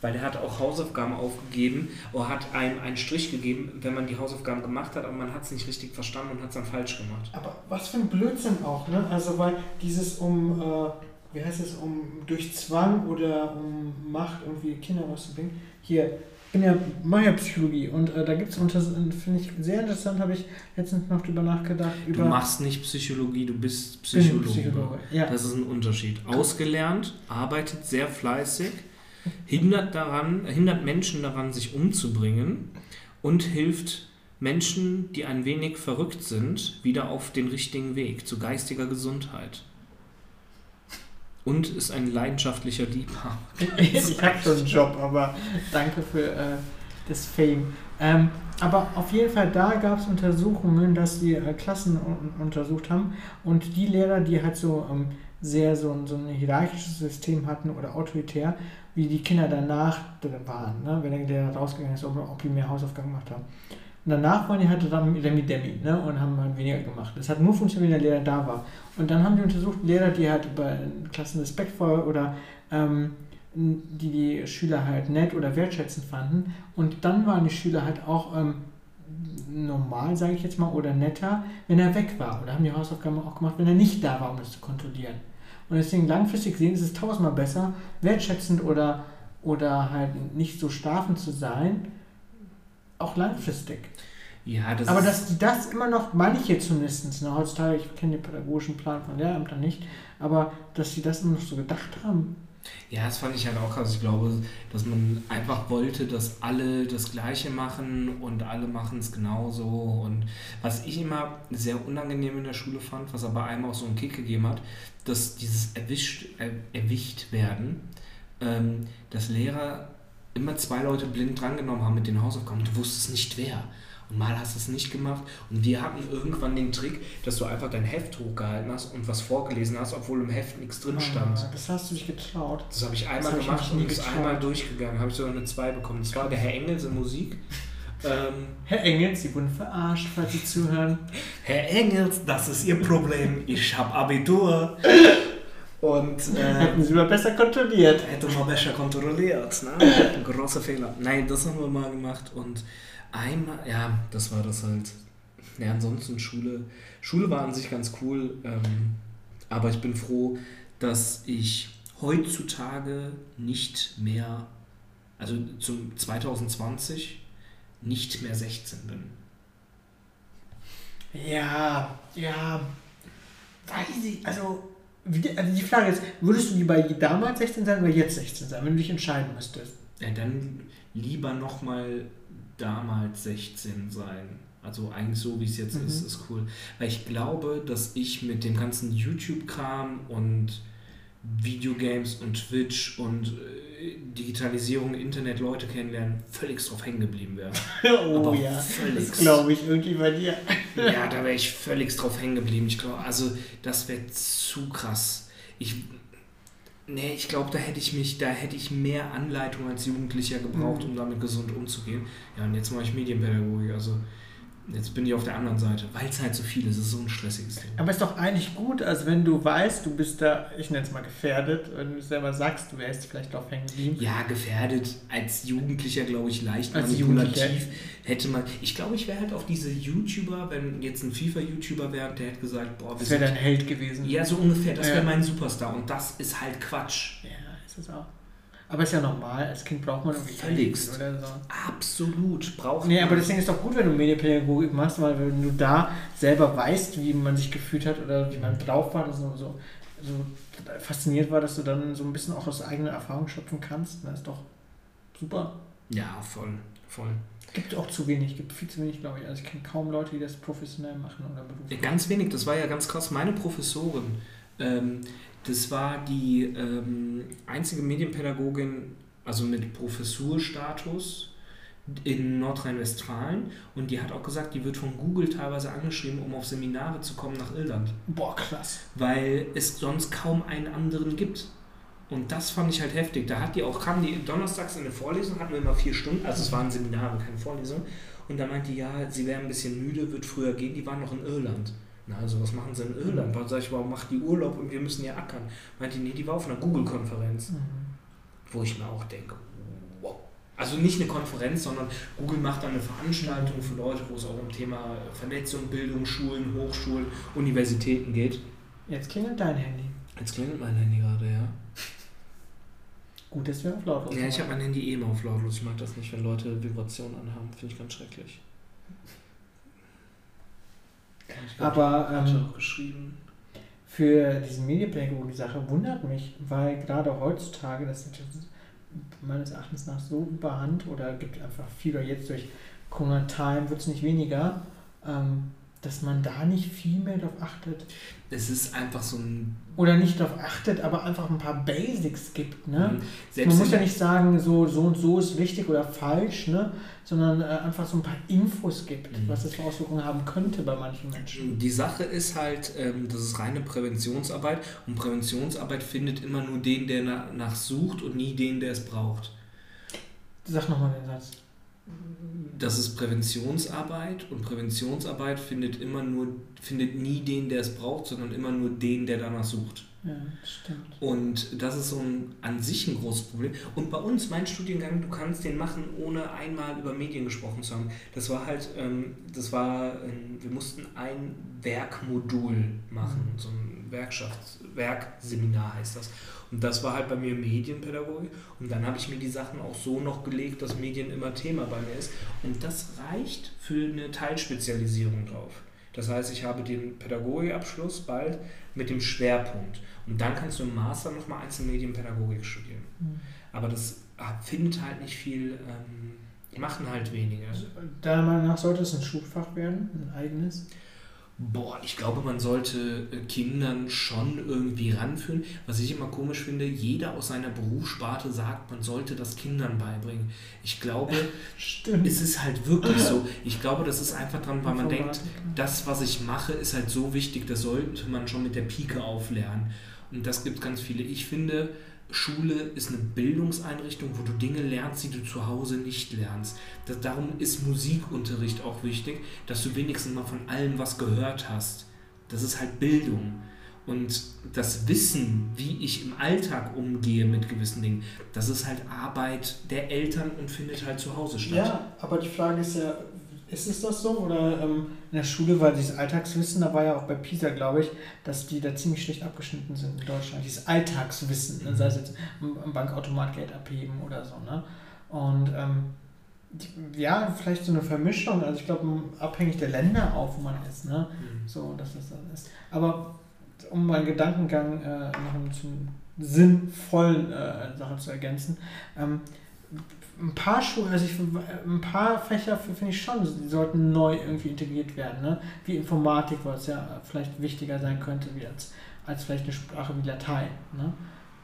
Weil der hat auch Hausaufgaben aufgegeben oder hat einem einen Strich gegeben, wenn man die Hausaufgaben gemacht hat, aber man hat es nicht richtig verstanden und hat es dann falsch gemacht. Aber was für ein Blödsinn auch, ne? Also weil dieses um, äh, wie heißt es, um durch Zwang oder um Macht irgendwie Kinder was zu bringen. Hier, ich bin ja, mache ja Psychologie und äh, da gibt es, finde ich sehr interessant, habe ich letztens noch drüber nachgedacht. Du Über machst nicht Psychologie, du bist Psychologe. Psychologe. Ja. Das ist ein Unterschied. Ausgelernt, arbeitet sehr fleißig, hindert, daran, hindert Menschen daran, sich umzubringen und hilft Menschen, die ein wenig verrückt sind, wieder auf den richtigen Weg zu geistiger Gesundheit. Und ist ein leidenschaftlicher Liebhaber. ich habe schon einen Job, aber danke für äh, das Fame. Ähm, aber auf jeden Fall, da gab es Untersuchungen, dass die äh, Klassen un untersucht haben und die Lehrer, die halt so ähm, sehr so, ein- so ein hierarchisches System hatten oder autoritär, wie die Kinder danach da waren, ne? wenn der Lehrer rausgegangen ist, ob, ob die mehr Hausaufgaben gemacht haben. Und danach waren die halt dann Remi Demi ne? und haben halt weniger gemacht. Das hat nur funktioniert, wenn der Lehrer da war. Und dann haben die untersucht, Lehrer, die halt bei Klassen respektvoll oder ähm, die die Schüler halt nett oder wertschätzend fanden. Und dann waren die Schüler halt auch ähm, normal, sage ich jetzt mal, oder netter, wenn er weg war. Oder haben die Hausaufgaben auch gemacht, wenn er nicht da war, um das zu kontrollieren. Und deswegen langfristig gesehen ist es tausendmal besser, wertschätzend oder, oder halt nicht so strafend zu sein, auch langfristig. Ja, das Aber dass die das immer noch, manche zumindest, ne, heutzutage, ich kenne den pädagogischen Plan von Lehrämtern nicht, aber dass sie das immer noch so gedacht haben, Ja, das fand ich halt auch krass. Ich glaube, dass man einfach wollte, dass alle das Gleiche machen und alle machen es genauso. Und was ich immer sehr unangenehm in der Schule fand, was aber einem auch so einen Kick gegeben hat, dass dieses erwischt, er, erwischt werden, ähm, dass Lehrer immer zwei Leute blind drangenommen haben mit den Hausaufgaben. Du wusstest nicht wer. Und mal hast du es nicht gemacht. Und wir hatten irgendwann den Trick, dass du einfach dein Heft hochgehalten hast und was vorgelesen hast, obwohl im Heft nichts drin stand. Ah, das hast du dich getraut. Das habe ich einmal hab ich gemacht mich und ist einmal durchgegangen. Habe ich sogar eine 2 bekommen. Das war der Herr Engels in Musik. Ähm, Herr Engels, Sie wurden verarscht, falls Sie zuhören. Herr Engels, das ist Ihr Problem. Ich habe Abitur. Und Hätten äh, Sie mal besser kontrolliert. hätte mal besser kontrolliert. Ne? Großer Fehler. Nein, das haben wir mal gemacht. Und einmal, ja, das war das halt. Ja, ansonsten Schule. Schule war an sich ganz cool. Ähm, aber ich bin froh, dass ich heutzutage nicht mehr, also zum 2020 nicht mehr 16 bin. Ja, ja. Weiß ich, also, wie, also die Frage ist, würdest du lieber damals 16 sein oder jetzt 16 sein, wenn du dich entscheiden müsstest? Ja, dann lieber nochmal damals 16 sein. Also eigentlich so, wie es jetzt Mhm. ist, ist cool. Weil ich glaube, dass ich mit dem ganzen YouTube-Kram und Videogames und Twitch und äh, Digitalisierung, Internet, Leute kennenlernen, völlig drauf hängen geblieben wäre. Oh Aber ja, völlig. das glaube ich irgendwie bei dir. Ja, da wäre ich völlig drauf hängen geblieben. Ich glaube, also das wäre zu krass. Ich, nee, ich glaube, da hätte ich mich, da hätte ich mehr Anleitung als Jugendlicher gebraucht, Mhm. um damit gesund umzugehen. Ja, und jetzt mache ich Medienpädagogik. Also Jetzt bin ich auf der anderen Seite, weil es halt so viel ist. Es ist so ein stressiges Thema. Aber ist doch eigentlich gut, als wenn du weißt, du bist da, ich nenne es mal gefährdet, wenn du selber sagst, du wärst vielleicht drauf hängen geblieben. Ja, gefährdet als Jugendlicher, glaube ich, leicht Als manipulativ. Hätte man. Ich glaube, ich wäre halt auf diese YouTuber, wenn jetzt ein FIFA-YouTuber wäre, der hätte gesagt, boah, wir Das wäre dein Held gewesen. Ja, so ungefähr. Das Ja. wäre mein Superstar. Und das ist halt Quatsch. Ja, ist es auch. Aber ist ja normal, als Kind braucht man irgendwie Völligst. oder so. Absolut. Braucht Nee, man. aber deswegen ist doch gut, wenn du Medienpädagogik machst, weil wenn du da selber weißt, wie man sich gefühlt hat oder wie man drauf war, du so, so fasziniert war, dass du dann so ein bisschen auch aus eigener Erfahrung schöpfen kannst, das ist doch super. Ja, voll. Voll. Gibt auch zu wenig, gibt viel zu wenig, glaube ich. Also ich kenne kaum Leute, die das professionell machen oder beruflich. Ganz wenig, das war ja ganz krass. Meine Professorin, ähm, das war die ähm, einzige Medienpädagogin, also mit Professurstatus in Nordrhein-Westfalen und die hat auch gesagt, die wird von Google teilweise angeschrieben, um auf Seminare zu kommen nach Irland, Boah, krass. weil es sonst kaum einen anderen gibt. Und das fand ich halt heftig. Da hat die auch, kam die donnerstags in eine Vorlesung, hatten wir immer vier Stunden, also es waren Seminare, keine Vorlesung. Und da meinte die, ja, sie wäre ein bisschen müde, wird früher gehen, die waren noch in Irland. Na, also was machen sie in Irland? Dann sag ich, warum macht die Urlaub und wir müssen ja ackern? Meinte die, nee, die war auf einer Google-Konferenz. Mhm. Wo ich mir auch denke, wow. Also nicht eine Konferenz, sondern Google macht dann eine Veranstaltung für Leute, wo es auch um Thema Vernetzung, Bildung, Schulen, Hochschulen, Universitäten geht. Jetzt klingelt dein Handy. Jetzt klingelt mein Handy gerade, ja. Gut, dass wir auf lautlos Ja, ich habe mein Handy eh immer auf lautlos. Ich mag das nicht, wenn Leute Vibrationen anhaben. Finde ich ganz schrecklich. Glaub, Aber, hat ähm, auch geschrieben. Für diese Medienpädagogik-Sache wundert mich, weil gerade heutzutage, das ist meines Erachtens nach so überhand oder gibt einfach viel, jetzt durch Corona-Time wird es nicht weniger, ähm, dass man da nicht viel mehr darauf achtet. Es ist einfach so ein. Oder nicht darauf achtet, aber einfach ein paar Basics gibt. Ne? Selbst man muss ja nicht sagen, so, so und so ist richtig oder falsch, ne? sondern äh, einfach so ein paar Infos gibt, Mhm. was das für Auswirkungen haben könnte bei manchen Menschen. Die Sache ist halt, ähm, das ist reine Präventionsarbeit und Präventionsarbeit findet immer nur den, der na- nach sucht und nie den, der es braucht. Sag nochmal den Satz. Das ist Präventionsarbeit und Präventionsarbeit findet immer nur, findet nie den, der es braucht, sondern immer nur den, der danach sucht. Ja, stimmt. Und das ist so ein an sich ein großes Problem. Und bei uns, mein Studiengang, du kannst den machen, ohne einmal über Medien gesprochen zu haben. Das war halt, ähm, das war, ähm, wir mussten ein Werkmodul machen, so ein Werkschafts Werkseminar heißt das. Und das war halt bei mir Medienpädagogik. Und dann habe ich mir die Sachen auch so noch gelegt, dass Medien immer Thema bei mir ist. Und das reicht für eine Teilspezialisierung drauf. Das heißt, ich habe den Pädagogikabschluss bald mit dem Schwerpunkt. Und dann kannst du im Master nochmal Einzelmedienpädagogik studieren. Mhm. Aber das findet halt nicht viel, ähm, machen halt wenige. Deiner Meinung nach sollte es ein Schulfach werden, ein eigenes? Boah, ich glaube, man sollte äh, Kindern schon irgendwie ranführen. Was ich immer komisch finde, jeder aus seiner Berufssparte sagt, man sollte das Kindern beibringen. Ich glaube, Stimmt. es ist halt wirklich so. Ich glaube, das ist einfach dran, weil man denkt, das, was ich mache, ist halt so wichtig, das sollte man schon mit der Pike auflernen. Und das gibt ganz viele. Ich finde, Schule ist eine Bildungseinrichtung, wo du Dinge lernst, die du zu Hause nicht lernst. Das, darum ist Musikunterricht auch wichtig, dass du wenigstens mal von allem was gehört hast. Das ist halt Bildung. Und das Wissen, wie ich im Alltag umgehe mit gewissen Dingen, das ist halt Arbeit der Eltern und findet halt zu Hause statt. Ja, aber die Frage ist ja, ist es das so? Oder ähm, in der Schule war dieses Alltagswissen, da war ja auch bei PISA, glaube ich, dass die da ziemlich schlecht abgeschnitten sind in Deutschland. Dieses Alltagswissen, ne? sei es jetzt am Bankautomat Geld abheben oder so. Ne? Und ähm, die, ja, vielleicht so eine Vermischung, also ich glaube, abhängig der Länder auch, wo man ist. Ne? Mhm. So, dass das dann ist. Aber um meinen Gedankengang äh, noch bisschen sinnvollen äh, Sache zu ergänzen, ähm, ein paar Schulen, also ich, ein paar Fächer finde ich schon, die sollten neu irgendwie integriert werden, ne? Wie Informatik, was ja vielleicht wichtiger sein könnte, wie als, als vielleicht eine Sprache wie Latein, ne?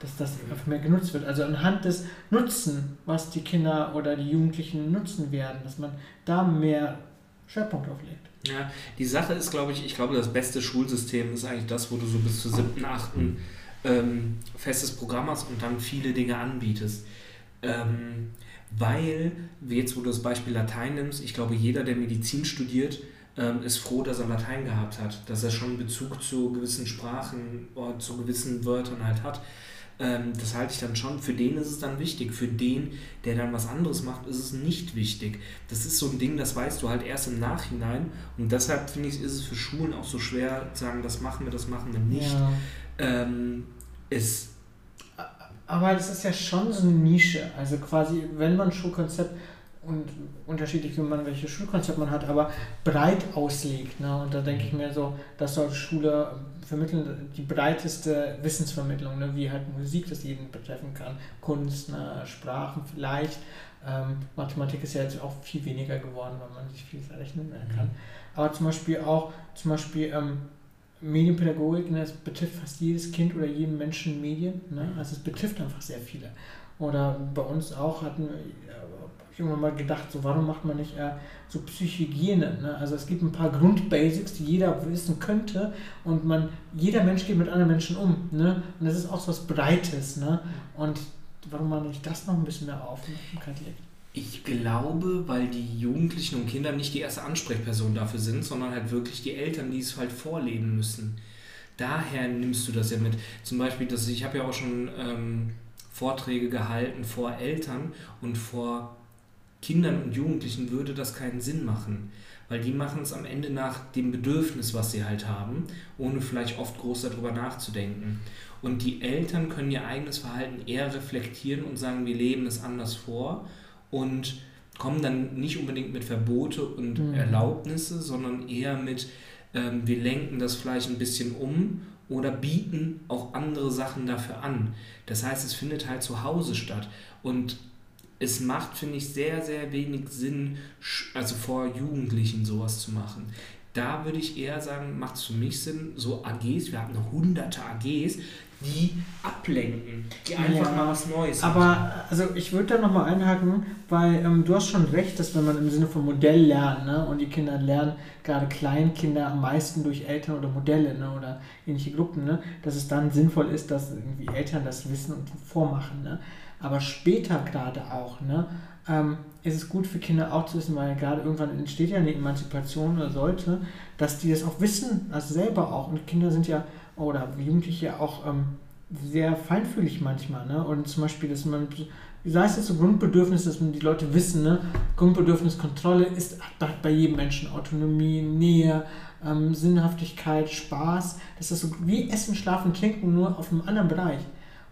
Dass das einfach mehr genutzt wird. Also anhand des Nutzen, was die Kinder oder die Jugendlichen nutzen werden, dass man da mehr Schwerpunkt auflegt. Ja, die Sache ist, glaube ich, ich glaube, das beste Schulsystem ist eigentlich das, wo du so bis zur siebten, achten ähm, festes Programm hast und dann viele Dinge anbietest. Ähm, weil, jetzt wo du das Beispiel Latein nimmst, ich glaube, jeder, der Medizin studiert, ähm, ist froh, dass er Latein gehabt hat, dass er schon Bezug zu gewissen Sprachen oder zu gewissen Wörtern halt hat. Ähm, das halte ich dann schon, für den ist es dann wichtig. Für den, der dann was anderes macht, ist es nicht wichtig. Das ist so ein Ding, das weißt du halt erst im Nachhinein. Und deshalb finde ich, ist es für Schulen auch so schwer zu sagen, das machen wir, das machen wir nicht. Ja. Ähm, ist aber das ist ja schon so eine Nische. Also quasi, wenn man Schulkonzept und unterschiedlich, wie man welches Schulkonzept man hat, aber breit auslegt. Ne? Und da denke ich mir so, das soll Schule vermitteln, die breiteste Wissensvermittlung, ne? wie halt Musik das jeden betreffen kann, Kunst, ne? Sprachen vielleicht. Ähm, Mathematik ist ja jetzt auch viel weniger geworden, weil man sich vieles rechnen kann. Mhm. Aber zum Beispiel auch, zum Beispiel ähm, Medienpädagogik, ne, es betrifft fast jedes Kind oder jeden Menschen Medien. Ne? Also es betrifft einfach sehr viele. Oder bei uns auch hatten wir, ich irgendwann mal gedacht, so warum macht man nicht äh, so Psychohygiene? Ne? Also es gibt ein paar Grundbasics, die jeder wissen könnte und man, jeder Mensch geht mit anderen Menschen um. Ne? Und das ist auch so was Breites. Ne? Und warum man nicht das noch ein bisschen mehr Aufmerksamkeit legt? Ich glaube, weil die Jugendlichen und Kinder nicht die erste Ansprechperson dafür sind, sondern halt wirklich die Eltern, die es halt vorleben müssen. Daher nimmst du das ja mit. Zum Beispiel, dass ich habe ja auch schon ähm, Vorträge gehalten vor Eltern und vor Kindern und Jugendlichen würde das keinen Sinn machen, weil die machen es am Ende nach dem Bedürfnis, was sie halt haben, ohne vielleicht oft groß darüber nachzudenken. Und die Eltern können ihr eigenes Verhalten eher reflektieren und sagen, wir leben es anders vor und kommen dann nicht unbedingt mit Verbote und mhm. Erlaubnisse, sondern eher mit, ähm, wir lenken das vielleicht ein bisschen um oder bieten auch andere Sachen dafür an. Das heißt, es findet halt zu Hause statt. Und es macht, finde ich, sehr, sehr wenig Sinn, also vor Jugendlichen sowas zu machen. Da würde ich eher sagen, macht es für mich Sinn, so AGs, wir haben hunderte AGs, die ablenken, die einfach ja, mal was Neues Aber machen. also ich würde da nochmal einhaken, weil ähm, du hast schon recht, dass wenn man im Sinne von Modell lernt ne, und die Kinder lernen, gerade Kleinkinder am meisten durch Eltern oder Modelle ne, oder ähnliche Gruppen, ne, dass es dann sinnvoll ist, dass irgendwie Eltern das wissen und vormachen. Ne aber später gerade auch, ne, ähm, ist es gut für Kinder auch zu wissen, weil gerade irgendwann entsteht ja eine Emanzipation oder sollte, dass die das auch wissen, also selber auch. Und Kinder sind ja, oder Jugendliche auch ähm, sehr feinfühlig manchmal, ne? Und zum Beispiel, dass man, sei es jetzt so Grundbedürfnis, dass man die Leute wissen, ne? Grundbedürfniskontrolle ist bei jedem Menschen Autonomie, Nähe, ähm, Sinnhaftigkeit, Spaß. Das ist so wie Essen, Schlafen, Trinken, nur auf einem anderen Bereich.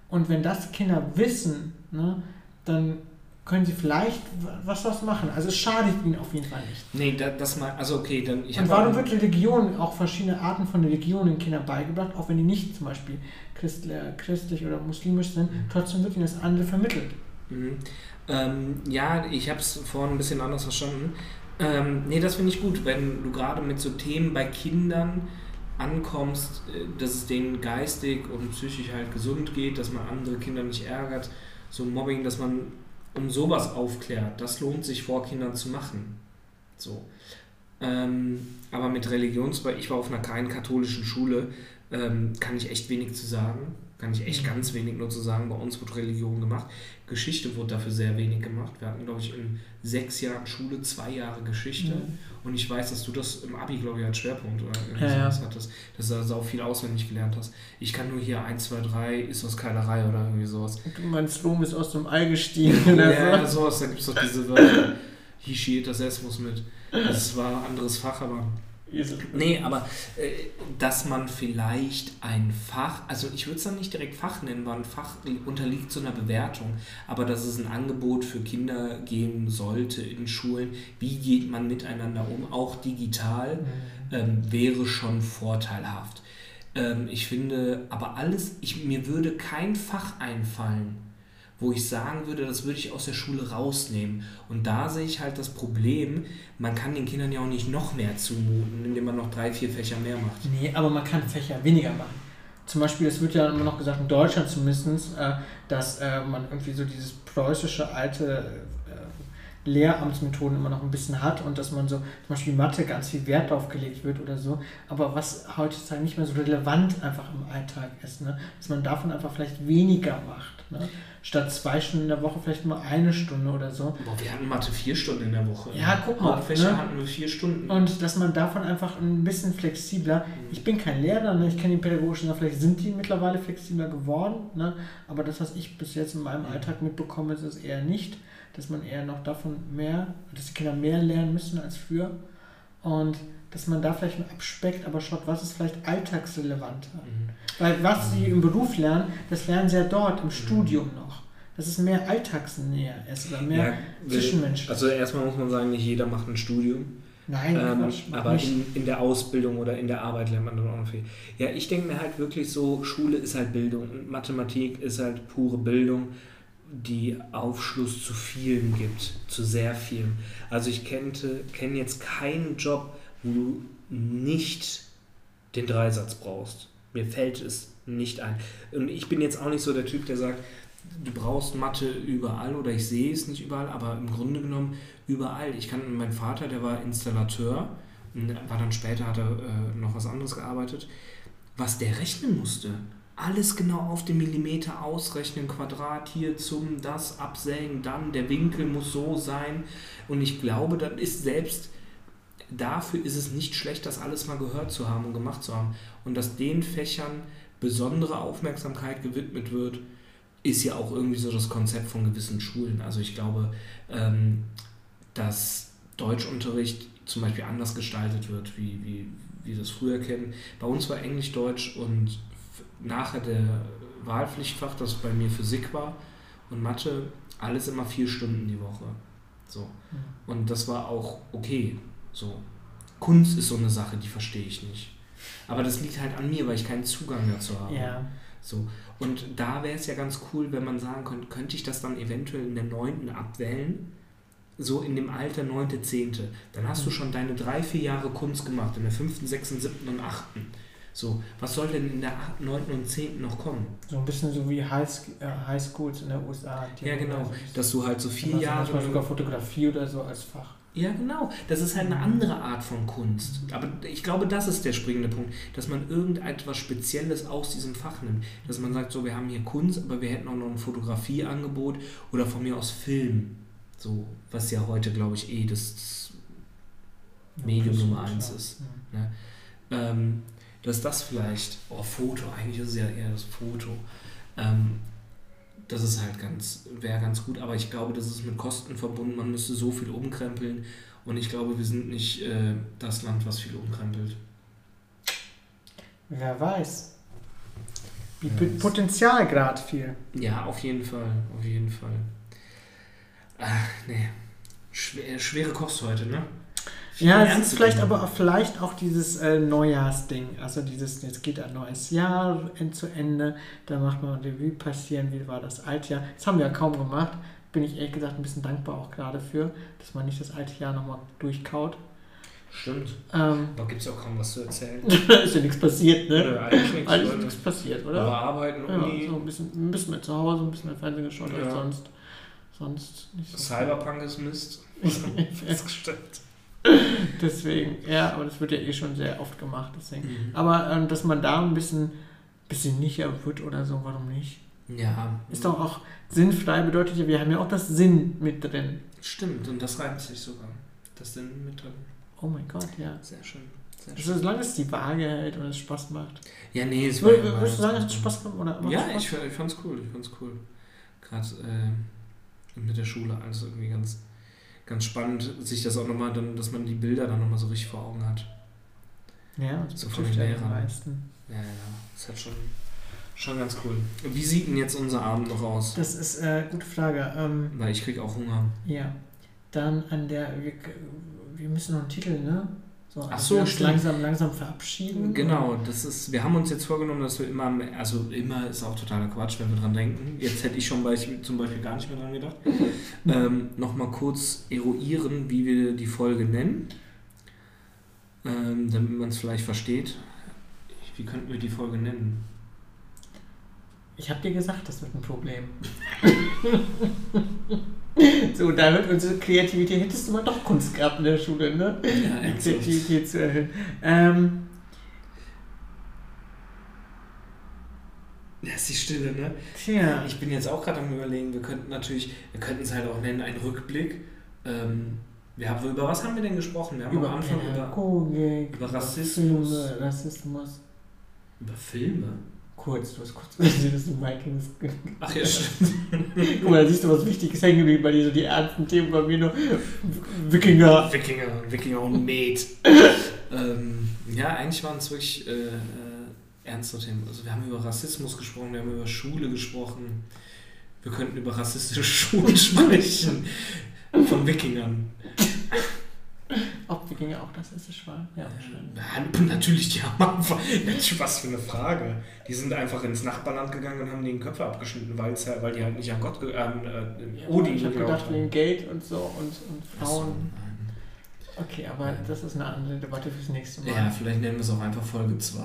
Und wenn das Kinder wissen, ne, dann können sie vielleicht was was machen. Also es schadet ihnen auf jeden Fall nicht. Nee, das, das mal, also okay, dann ich Und warum wird Religion, auch verschiedene Arten von Religionen Kindern beigebracht, auch wenn die nicht zum Beispiel christlich, christlich oder muslimisch sind, mhm. trotzdem wird ihnen das andere vermittelt. Mhm. Ähm, ja, ich habe es vorhin ein bisschen anders verstanden. Ähm, nee, das finde ich gut, wenn du gerade mit so Themen bei Kindern ankommst, äh, dass es denen geistig und psychisch halt gesund geht, dass man andere Kinder nicht ärgert, so Mobbing, dass man um sowas aufklärt, das lohnt sich vor Kindern zu machen. So. Ähm, aber mit Religions, ich war auf einer keinen katholischen Schule, ähm, kann ich echt wenig zu sagen kann ich echt ganz wenig nur zu sagen. Bei uns wird Religion gemacht. Geschichte wurde dafür sehr wenig gemacht. Wir hatten, glaube ich, in sechs Jahren Schule zwei Jahre Geschichte. Mhm. Und ich weiß, dass du das im Abi, glaube ich, als Schwerpunkt oder ja, sowas ja. hattest, dass du also auch viel auswendig gelernt hast. Ich kann nur hier 1, 2, 3, ist was Keilerei oder irgendwie sowas. Du meinst, Rom ist aus dem Ei gestiegen. ja, sowas, da gibt es doch diese Wörter. Hischietassismus mit. Das war ein anderes Fach, aber Nee, aber äh, dass man vielleicht ein Fach, also ich würde es dann nicht direkt Fach nennen, weil ein Fach unterliegt so einer Bewertung, aber dass es ein Angebot für Kinder geben sollte in Schulen, wie geht man miteinander um, auch digital, mhm. ähm, wäre schon vorteilhaft. Ähm, ich finde, aber alles, ich, mir würde kein Fach einfallen, wo ich sagen würde, das würde ich aus der Schule rausnehmen. Und da sehe ich halt das Problem, man kann den Kindern ja auch nicht noch mehr zumuten, indem man noch drei, vier Fächer mehr macht. Nee, aber man kann Fächer weniger machen. Zum Beispiel, es wird ja immer noch gesagt, in Deutschland zumindest, äh, dass äh, man irgendwie so dieses preußische alte Lehramtsmethoden immer noch ein bisschen hat und dass man so, zum Beispiel Mathe ganz viel Wert drauf gelegt wird oder so, aber was heutzutage nicht mehr so relevant einfach im Alltag ist, ne? dass man davon einfach vielleicht weniger macht. Ne? Statt zwei Stunden in der Woche vielleicht nur eine Stunde oder so. Boah, wir hatten Mathe vier Stunden in der Woche. Ja, guck mal. Hauptfächer ne? hatten wir vier Stunden. Und dass man davon einfach ein bisschen flexibler, ich bin kein Lehrer, ne? ich kenne die pädagogischen, Sachen, vielleicht sind die mittlerweile flexibler geworden, ne? aber das, was ich bis jetzt in meinem Alltag mitbekomme, ist es eher nicht, dass man eher noch davon mehr, dass die Kinder mehr lernen müssen als früher und dass man da vielleicht abspeckt, aber schaut, was ist vielleicht alltagsrelevanter. Mhm. Weil was sie im Beruf lernen, das lernen sie ja dort Mhm. im Studium noch. Dass es mehr alltagsnäher ist oder mehr Ja, zwischenmenschlich. Also erstmal muss man sagen, nicht jeder macht ein Studium. Nein, Ähm, Quatsch, aber in, in der Ausbildung oder in der Arbeit lernt man dann auch noch viel. Ja, ich denke mir halt wirklich so, Schule ist halt Bildung und Mathematik ist halt pure Bildung, die Aufschluss zu vielen gibt, zu sehr vielen. Also ich kenne kenn jetzt keinen Job, wo du nicht den Dreisatz brauchst. Mir fällt es nicht ein. Und ich bin jetzt auch nicht so der Typ, der sagt, du brauchst Mathe überall oder ich sehe es nicht überall, aber im Grunde genommen überall. Ich kann, mein Vater, der war Installateur, war dann später, hat er äh, noch was anderes gearbeitet, was der rechnen musste. Alles genau auf den Millimeter ausrechnen, Quadrat hier zum, das absägen, dann der Winkel muss so sein. Und ich glaube, das ist selbst dafür ist es nicht schlecht, das alles mal gehört zu haben und gemacht zu haben. Und dass den Fächern besondere Aufmerksamkeit gewidmet wird, ist ja auch irgendwie so das Konzept von gewissen Schulen. Also ich glaube, ähm, dass Deutschunterricht zum Beispiel anders gestaltet wird, wie, wie wir das früher kennen. Bei uns war Englisch, Deutsch und nachher der Wahlpflichtfach, das bei mir Physik war und Mathe, alles immer vier Stunden die Woche. So. Und das war auch okay. So. Kunst ist so eine Sache, die verstehe ich nicht. Aber das liegt halt an mir, weil ich keinen Zugang dazu habe. Ja. So. Und da wäre es ja ganz cool, wenn man sagen könnte, könnte ich das dann eventuell in der 9. abwählen? So in dem Alter 9., 10. Dann hast du Mhm. schon deine drei, vier Jahre Kunst gemacht, in der 5., 6., 7. und 8. So, was soll denn in der 8., 9. und 10. noch kommen? So ein bisschen so wie High, äh, Highschools in der USA. Ja, genau. also- Dass du halt so vier Jahre. manchmal sogar Fotografie oder so als Fach. Ja, genau. Das ist halt eine andere Art von Kunst. Aber ich glaube, das ist der springende Punkt, dass man irgendetwas Spezielles aus diesem Fach nimmt. Dass man sagt, so, wir haben hier Kunst, aber wir hätten auch noch ein Fotografieangebot oder von mir aus Film. So, was ja heute, glaube ich, eh das Medium Nummer ist eins ja. ist. Mhm. Ähm, dass das vielleicht, oh, Foto, eigentlich ist es ja eher das Foto. Ähm, das ist halt ganz, wäre ganz gut, aber ich glaube, das ist mit Kosten verbunden. Man müsste so viel umkrempeln und ich glaube, wir sind nicht äh, das Land, was viel umkrempelt. Wer weiß. Wie Ja, Potenzial gerade viel. Ja, auf jeden Fall, auf jeden Fall. Ach, nee. Schwer, schwere Kost heute, ne? Viel Ja, es ist vielleicht aber auch vielleicht auch dieses äh, Neujahrsding. Also dieses, jetzt geht ein neues Jahr end zu Ende, da macht man Revue passieren, wie war das Altjahr. Das haben wir ja kaum gemacht. Bin ich ehrlich gesagt ein bisschen dankbar auch gerade für, dass man nicht das alte Jahr nochmal durchkaut. Stimmt. Ähm, Da gibt es ja auch kaum was zu erzählen. ist ja nichts passiert, ne? Nö, eigentlich nichts. Eigentlich nichts passiert, Aber oder? arbeiten, Ja, so ein bisschen, ein bisschen mehr zu Hause, ein bisschen mehr Fernsehen geschaut als Ja. sonst. Sonst nicht so. Cyberpunk ist Mist. Festgestellt. Deswegen, ja, aber das wird ja eh schon sehr oft gemacht, deswegen. Mhm. Aber ähm, dass man da ein bisschen, bisschen nicher wird oder so, warum nicht? Ja. Ist doch auch sinnfrei, bedeutet ja, wir haben ja auch das Sinn mit drin. Stimmt, und das reimt sich sogar. Das sind mit drin. Oh mein Gott, ja. Sehr schön. Sehr Also, solange es die Waage hält und es Spaß macht. Ja, nee, es war Würdest ja du sagen, es hat Weihnachten. Spaß gemacht? Oder macht Ja, Spaß? ich, ich fand's cool, ich fand's cool. Gerade äh, mit der Schule alles irgendwie ganz, ganz spannend, sich das auch nochmal dann, dass man die Bilder dann nochmal so richtig vor Augen hat. Ja, das So von den Lehrern. meisten. Ja, ja, das hat schon, schon ganz cool. Wie sieht denn jetzt unser Abend noch aus? Das ist äh, gute Frage. Ähm, Weil ich krieg auch Hunger. ja, dann an der, wir, wir müssen noch einen Titel, ne? So, Ach also so, wir stimmt. langsam, langsam verabschieden. Genau, das ist, wir haben uns jetzt vorgenommen, dass wir immer, also immer ist auch totaler Quatsch, wenn wir dran denken. Jetzt hätte ich schon bei, zum Beispiel gar nicht mehr dran gedacht. ähm, Nochmal kurz eruieren, wie wir die Folge nennen, ähm, damit man es vielleicht versteht. Wie könnten wir die Folge nennen? Ich habe dir gesagt, das wird ein Problem. so, da wird unsere Kreativität, hättest du mal doch Kunst gehabt in der Schule, ne? Ja, Die. Kreativität zu erhöhen. Ähm, Ja, ist die Stille, ne? tja, Ich bin jetzt auch gerade am überlegen, wir könnten natürlich, wir könnten es halt auch nennen, ein Rückblick. Ähm, wir haben, über was haben wir denn gesprochen? Wir haben über am Anfang über, über Rassismus. Rassismus. über Filme. Kurz, du hast kurz gesehen, dass du Vikings. Ach ja, stimmt. Guck mal, da siehst du was Wichtiges hängen geblieben bei dir, so die ernsten Themen bei mir nur Wikinger. Wikinger, Wikinger und Met. ähm, ja, eigentlich waren es wirklich äh, äh, ernste Themen. Also wir haben über Rassismus gesprochen, wir haben über Schule gesprochen. Wir könnten über rassistische Schulen sprechen. Von Wikingern. Ob Wikinger auch rassistisch waren? Ja. Ja, natürlich, die haben was für eine Frage. Die sind einfach ins Nachbarland gegangen und haben den Köpfe abgeschnitten, weil's ja, weil die halt nicht an Gott, an äh, Odin ich habe geglaubt gedacht, wegen Geld und so und, und so, Frauen. Okay, aber das ist eine andere Debatte fürs nächste Mal. Ja, vielleicht nennen wir es auch einfach Folge 2.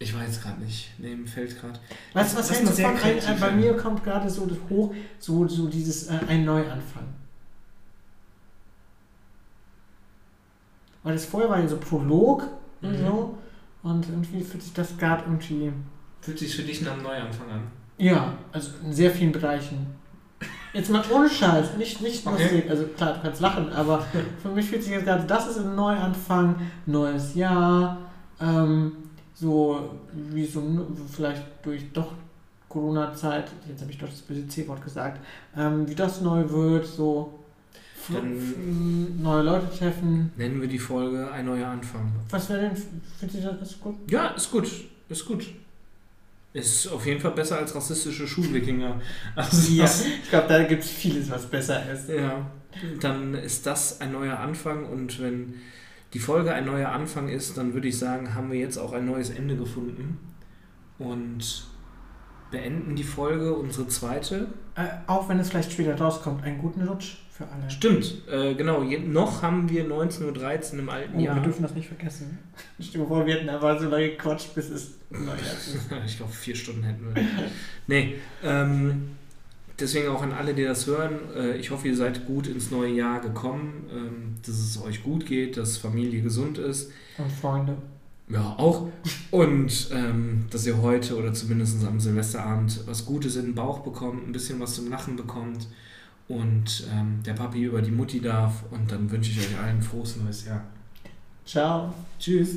Ich weiß gerade nicht. Nee, mir fällt gerade. Weißt du, was Das mal von sehr ein, Bei mir kommt gerade so das hoch, so, so dieses äh, ein Neuanfang. Weil das vorher war ja so Prolog und Mhm. so. Und irgendwie fühlt sich das gerade irgendwie. Fühlt sich für dich nach einem Neuanfang an? Ja, also in sehr vielen Bereichen. Jetzt mal ohne Scheiß, nicht, nicht Okay. lustig, also klar, du kannst lachen, aber für mich fühlt sich jetzt gerade, das ist ein Neuanfang, neues Jahr, ähm, so wie so vielleicht durch doch Corona-Zeit, jetzt habe ich doch das böse C-Wort gesagt, ähm, wie das neu wird, so Dann- neue Leute treffen. Nennen wir die Folge ein neuer Anfang. Was wäre denn, findet ihr das gut? Ja, ist gut. Ist gut. Ist auf jeden Fall besser als rassistische Schulwikinger. Also Ja, ich glaube, da gibt es vieles, was besser ist. Ja, dann ist das ein neuer Anfang und wenn die Folge ein neuer Anfang ist, dann würde ich sagen, haben wir jetzt auch ein neues Ende gefunden und beenden die Folge, unsere zweite. Äh, auch wenn es vielleicht später rauskommt, einen guten Rutsch für alle. Stimmt, äh, genau, je, noch haben wir 19.13 Uhr im alten Oh, Jahr. wir dürfen das nicht vergessen. Dir vor, wir hätten aber so lange gequatscht, bis es neu ist. ich glaube, vier Stunden hätten wir. nee, ähm, deswegen auch an alle, die das hören. Äh, ich hoffe, ihr seid gut ins neue Jahr gekommen, ähm, dass es euch gut geht, dass Familie gesund ist. Und Freunde. Ja, auch. Und ähm, dass ihr heute oder zumindest am Silvesterabend was Gutes in den Bauch bekommt, ein bisschen was zum Lachen bekommt und ähm, der Papi über die Mutti darf. Und dann wünsche ich euch allen ein frohes neues Jahr. Ciao. Tschüss.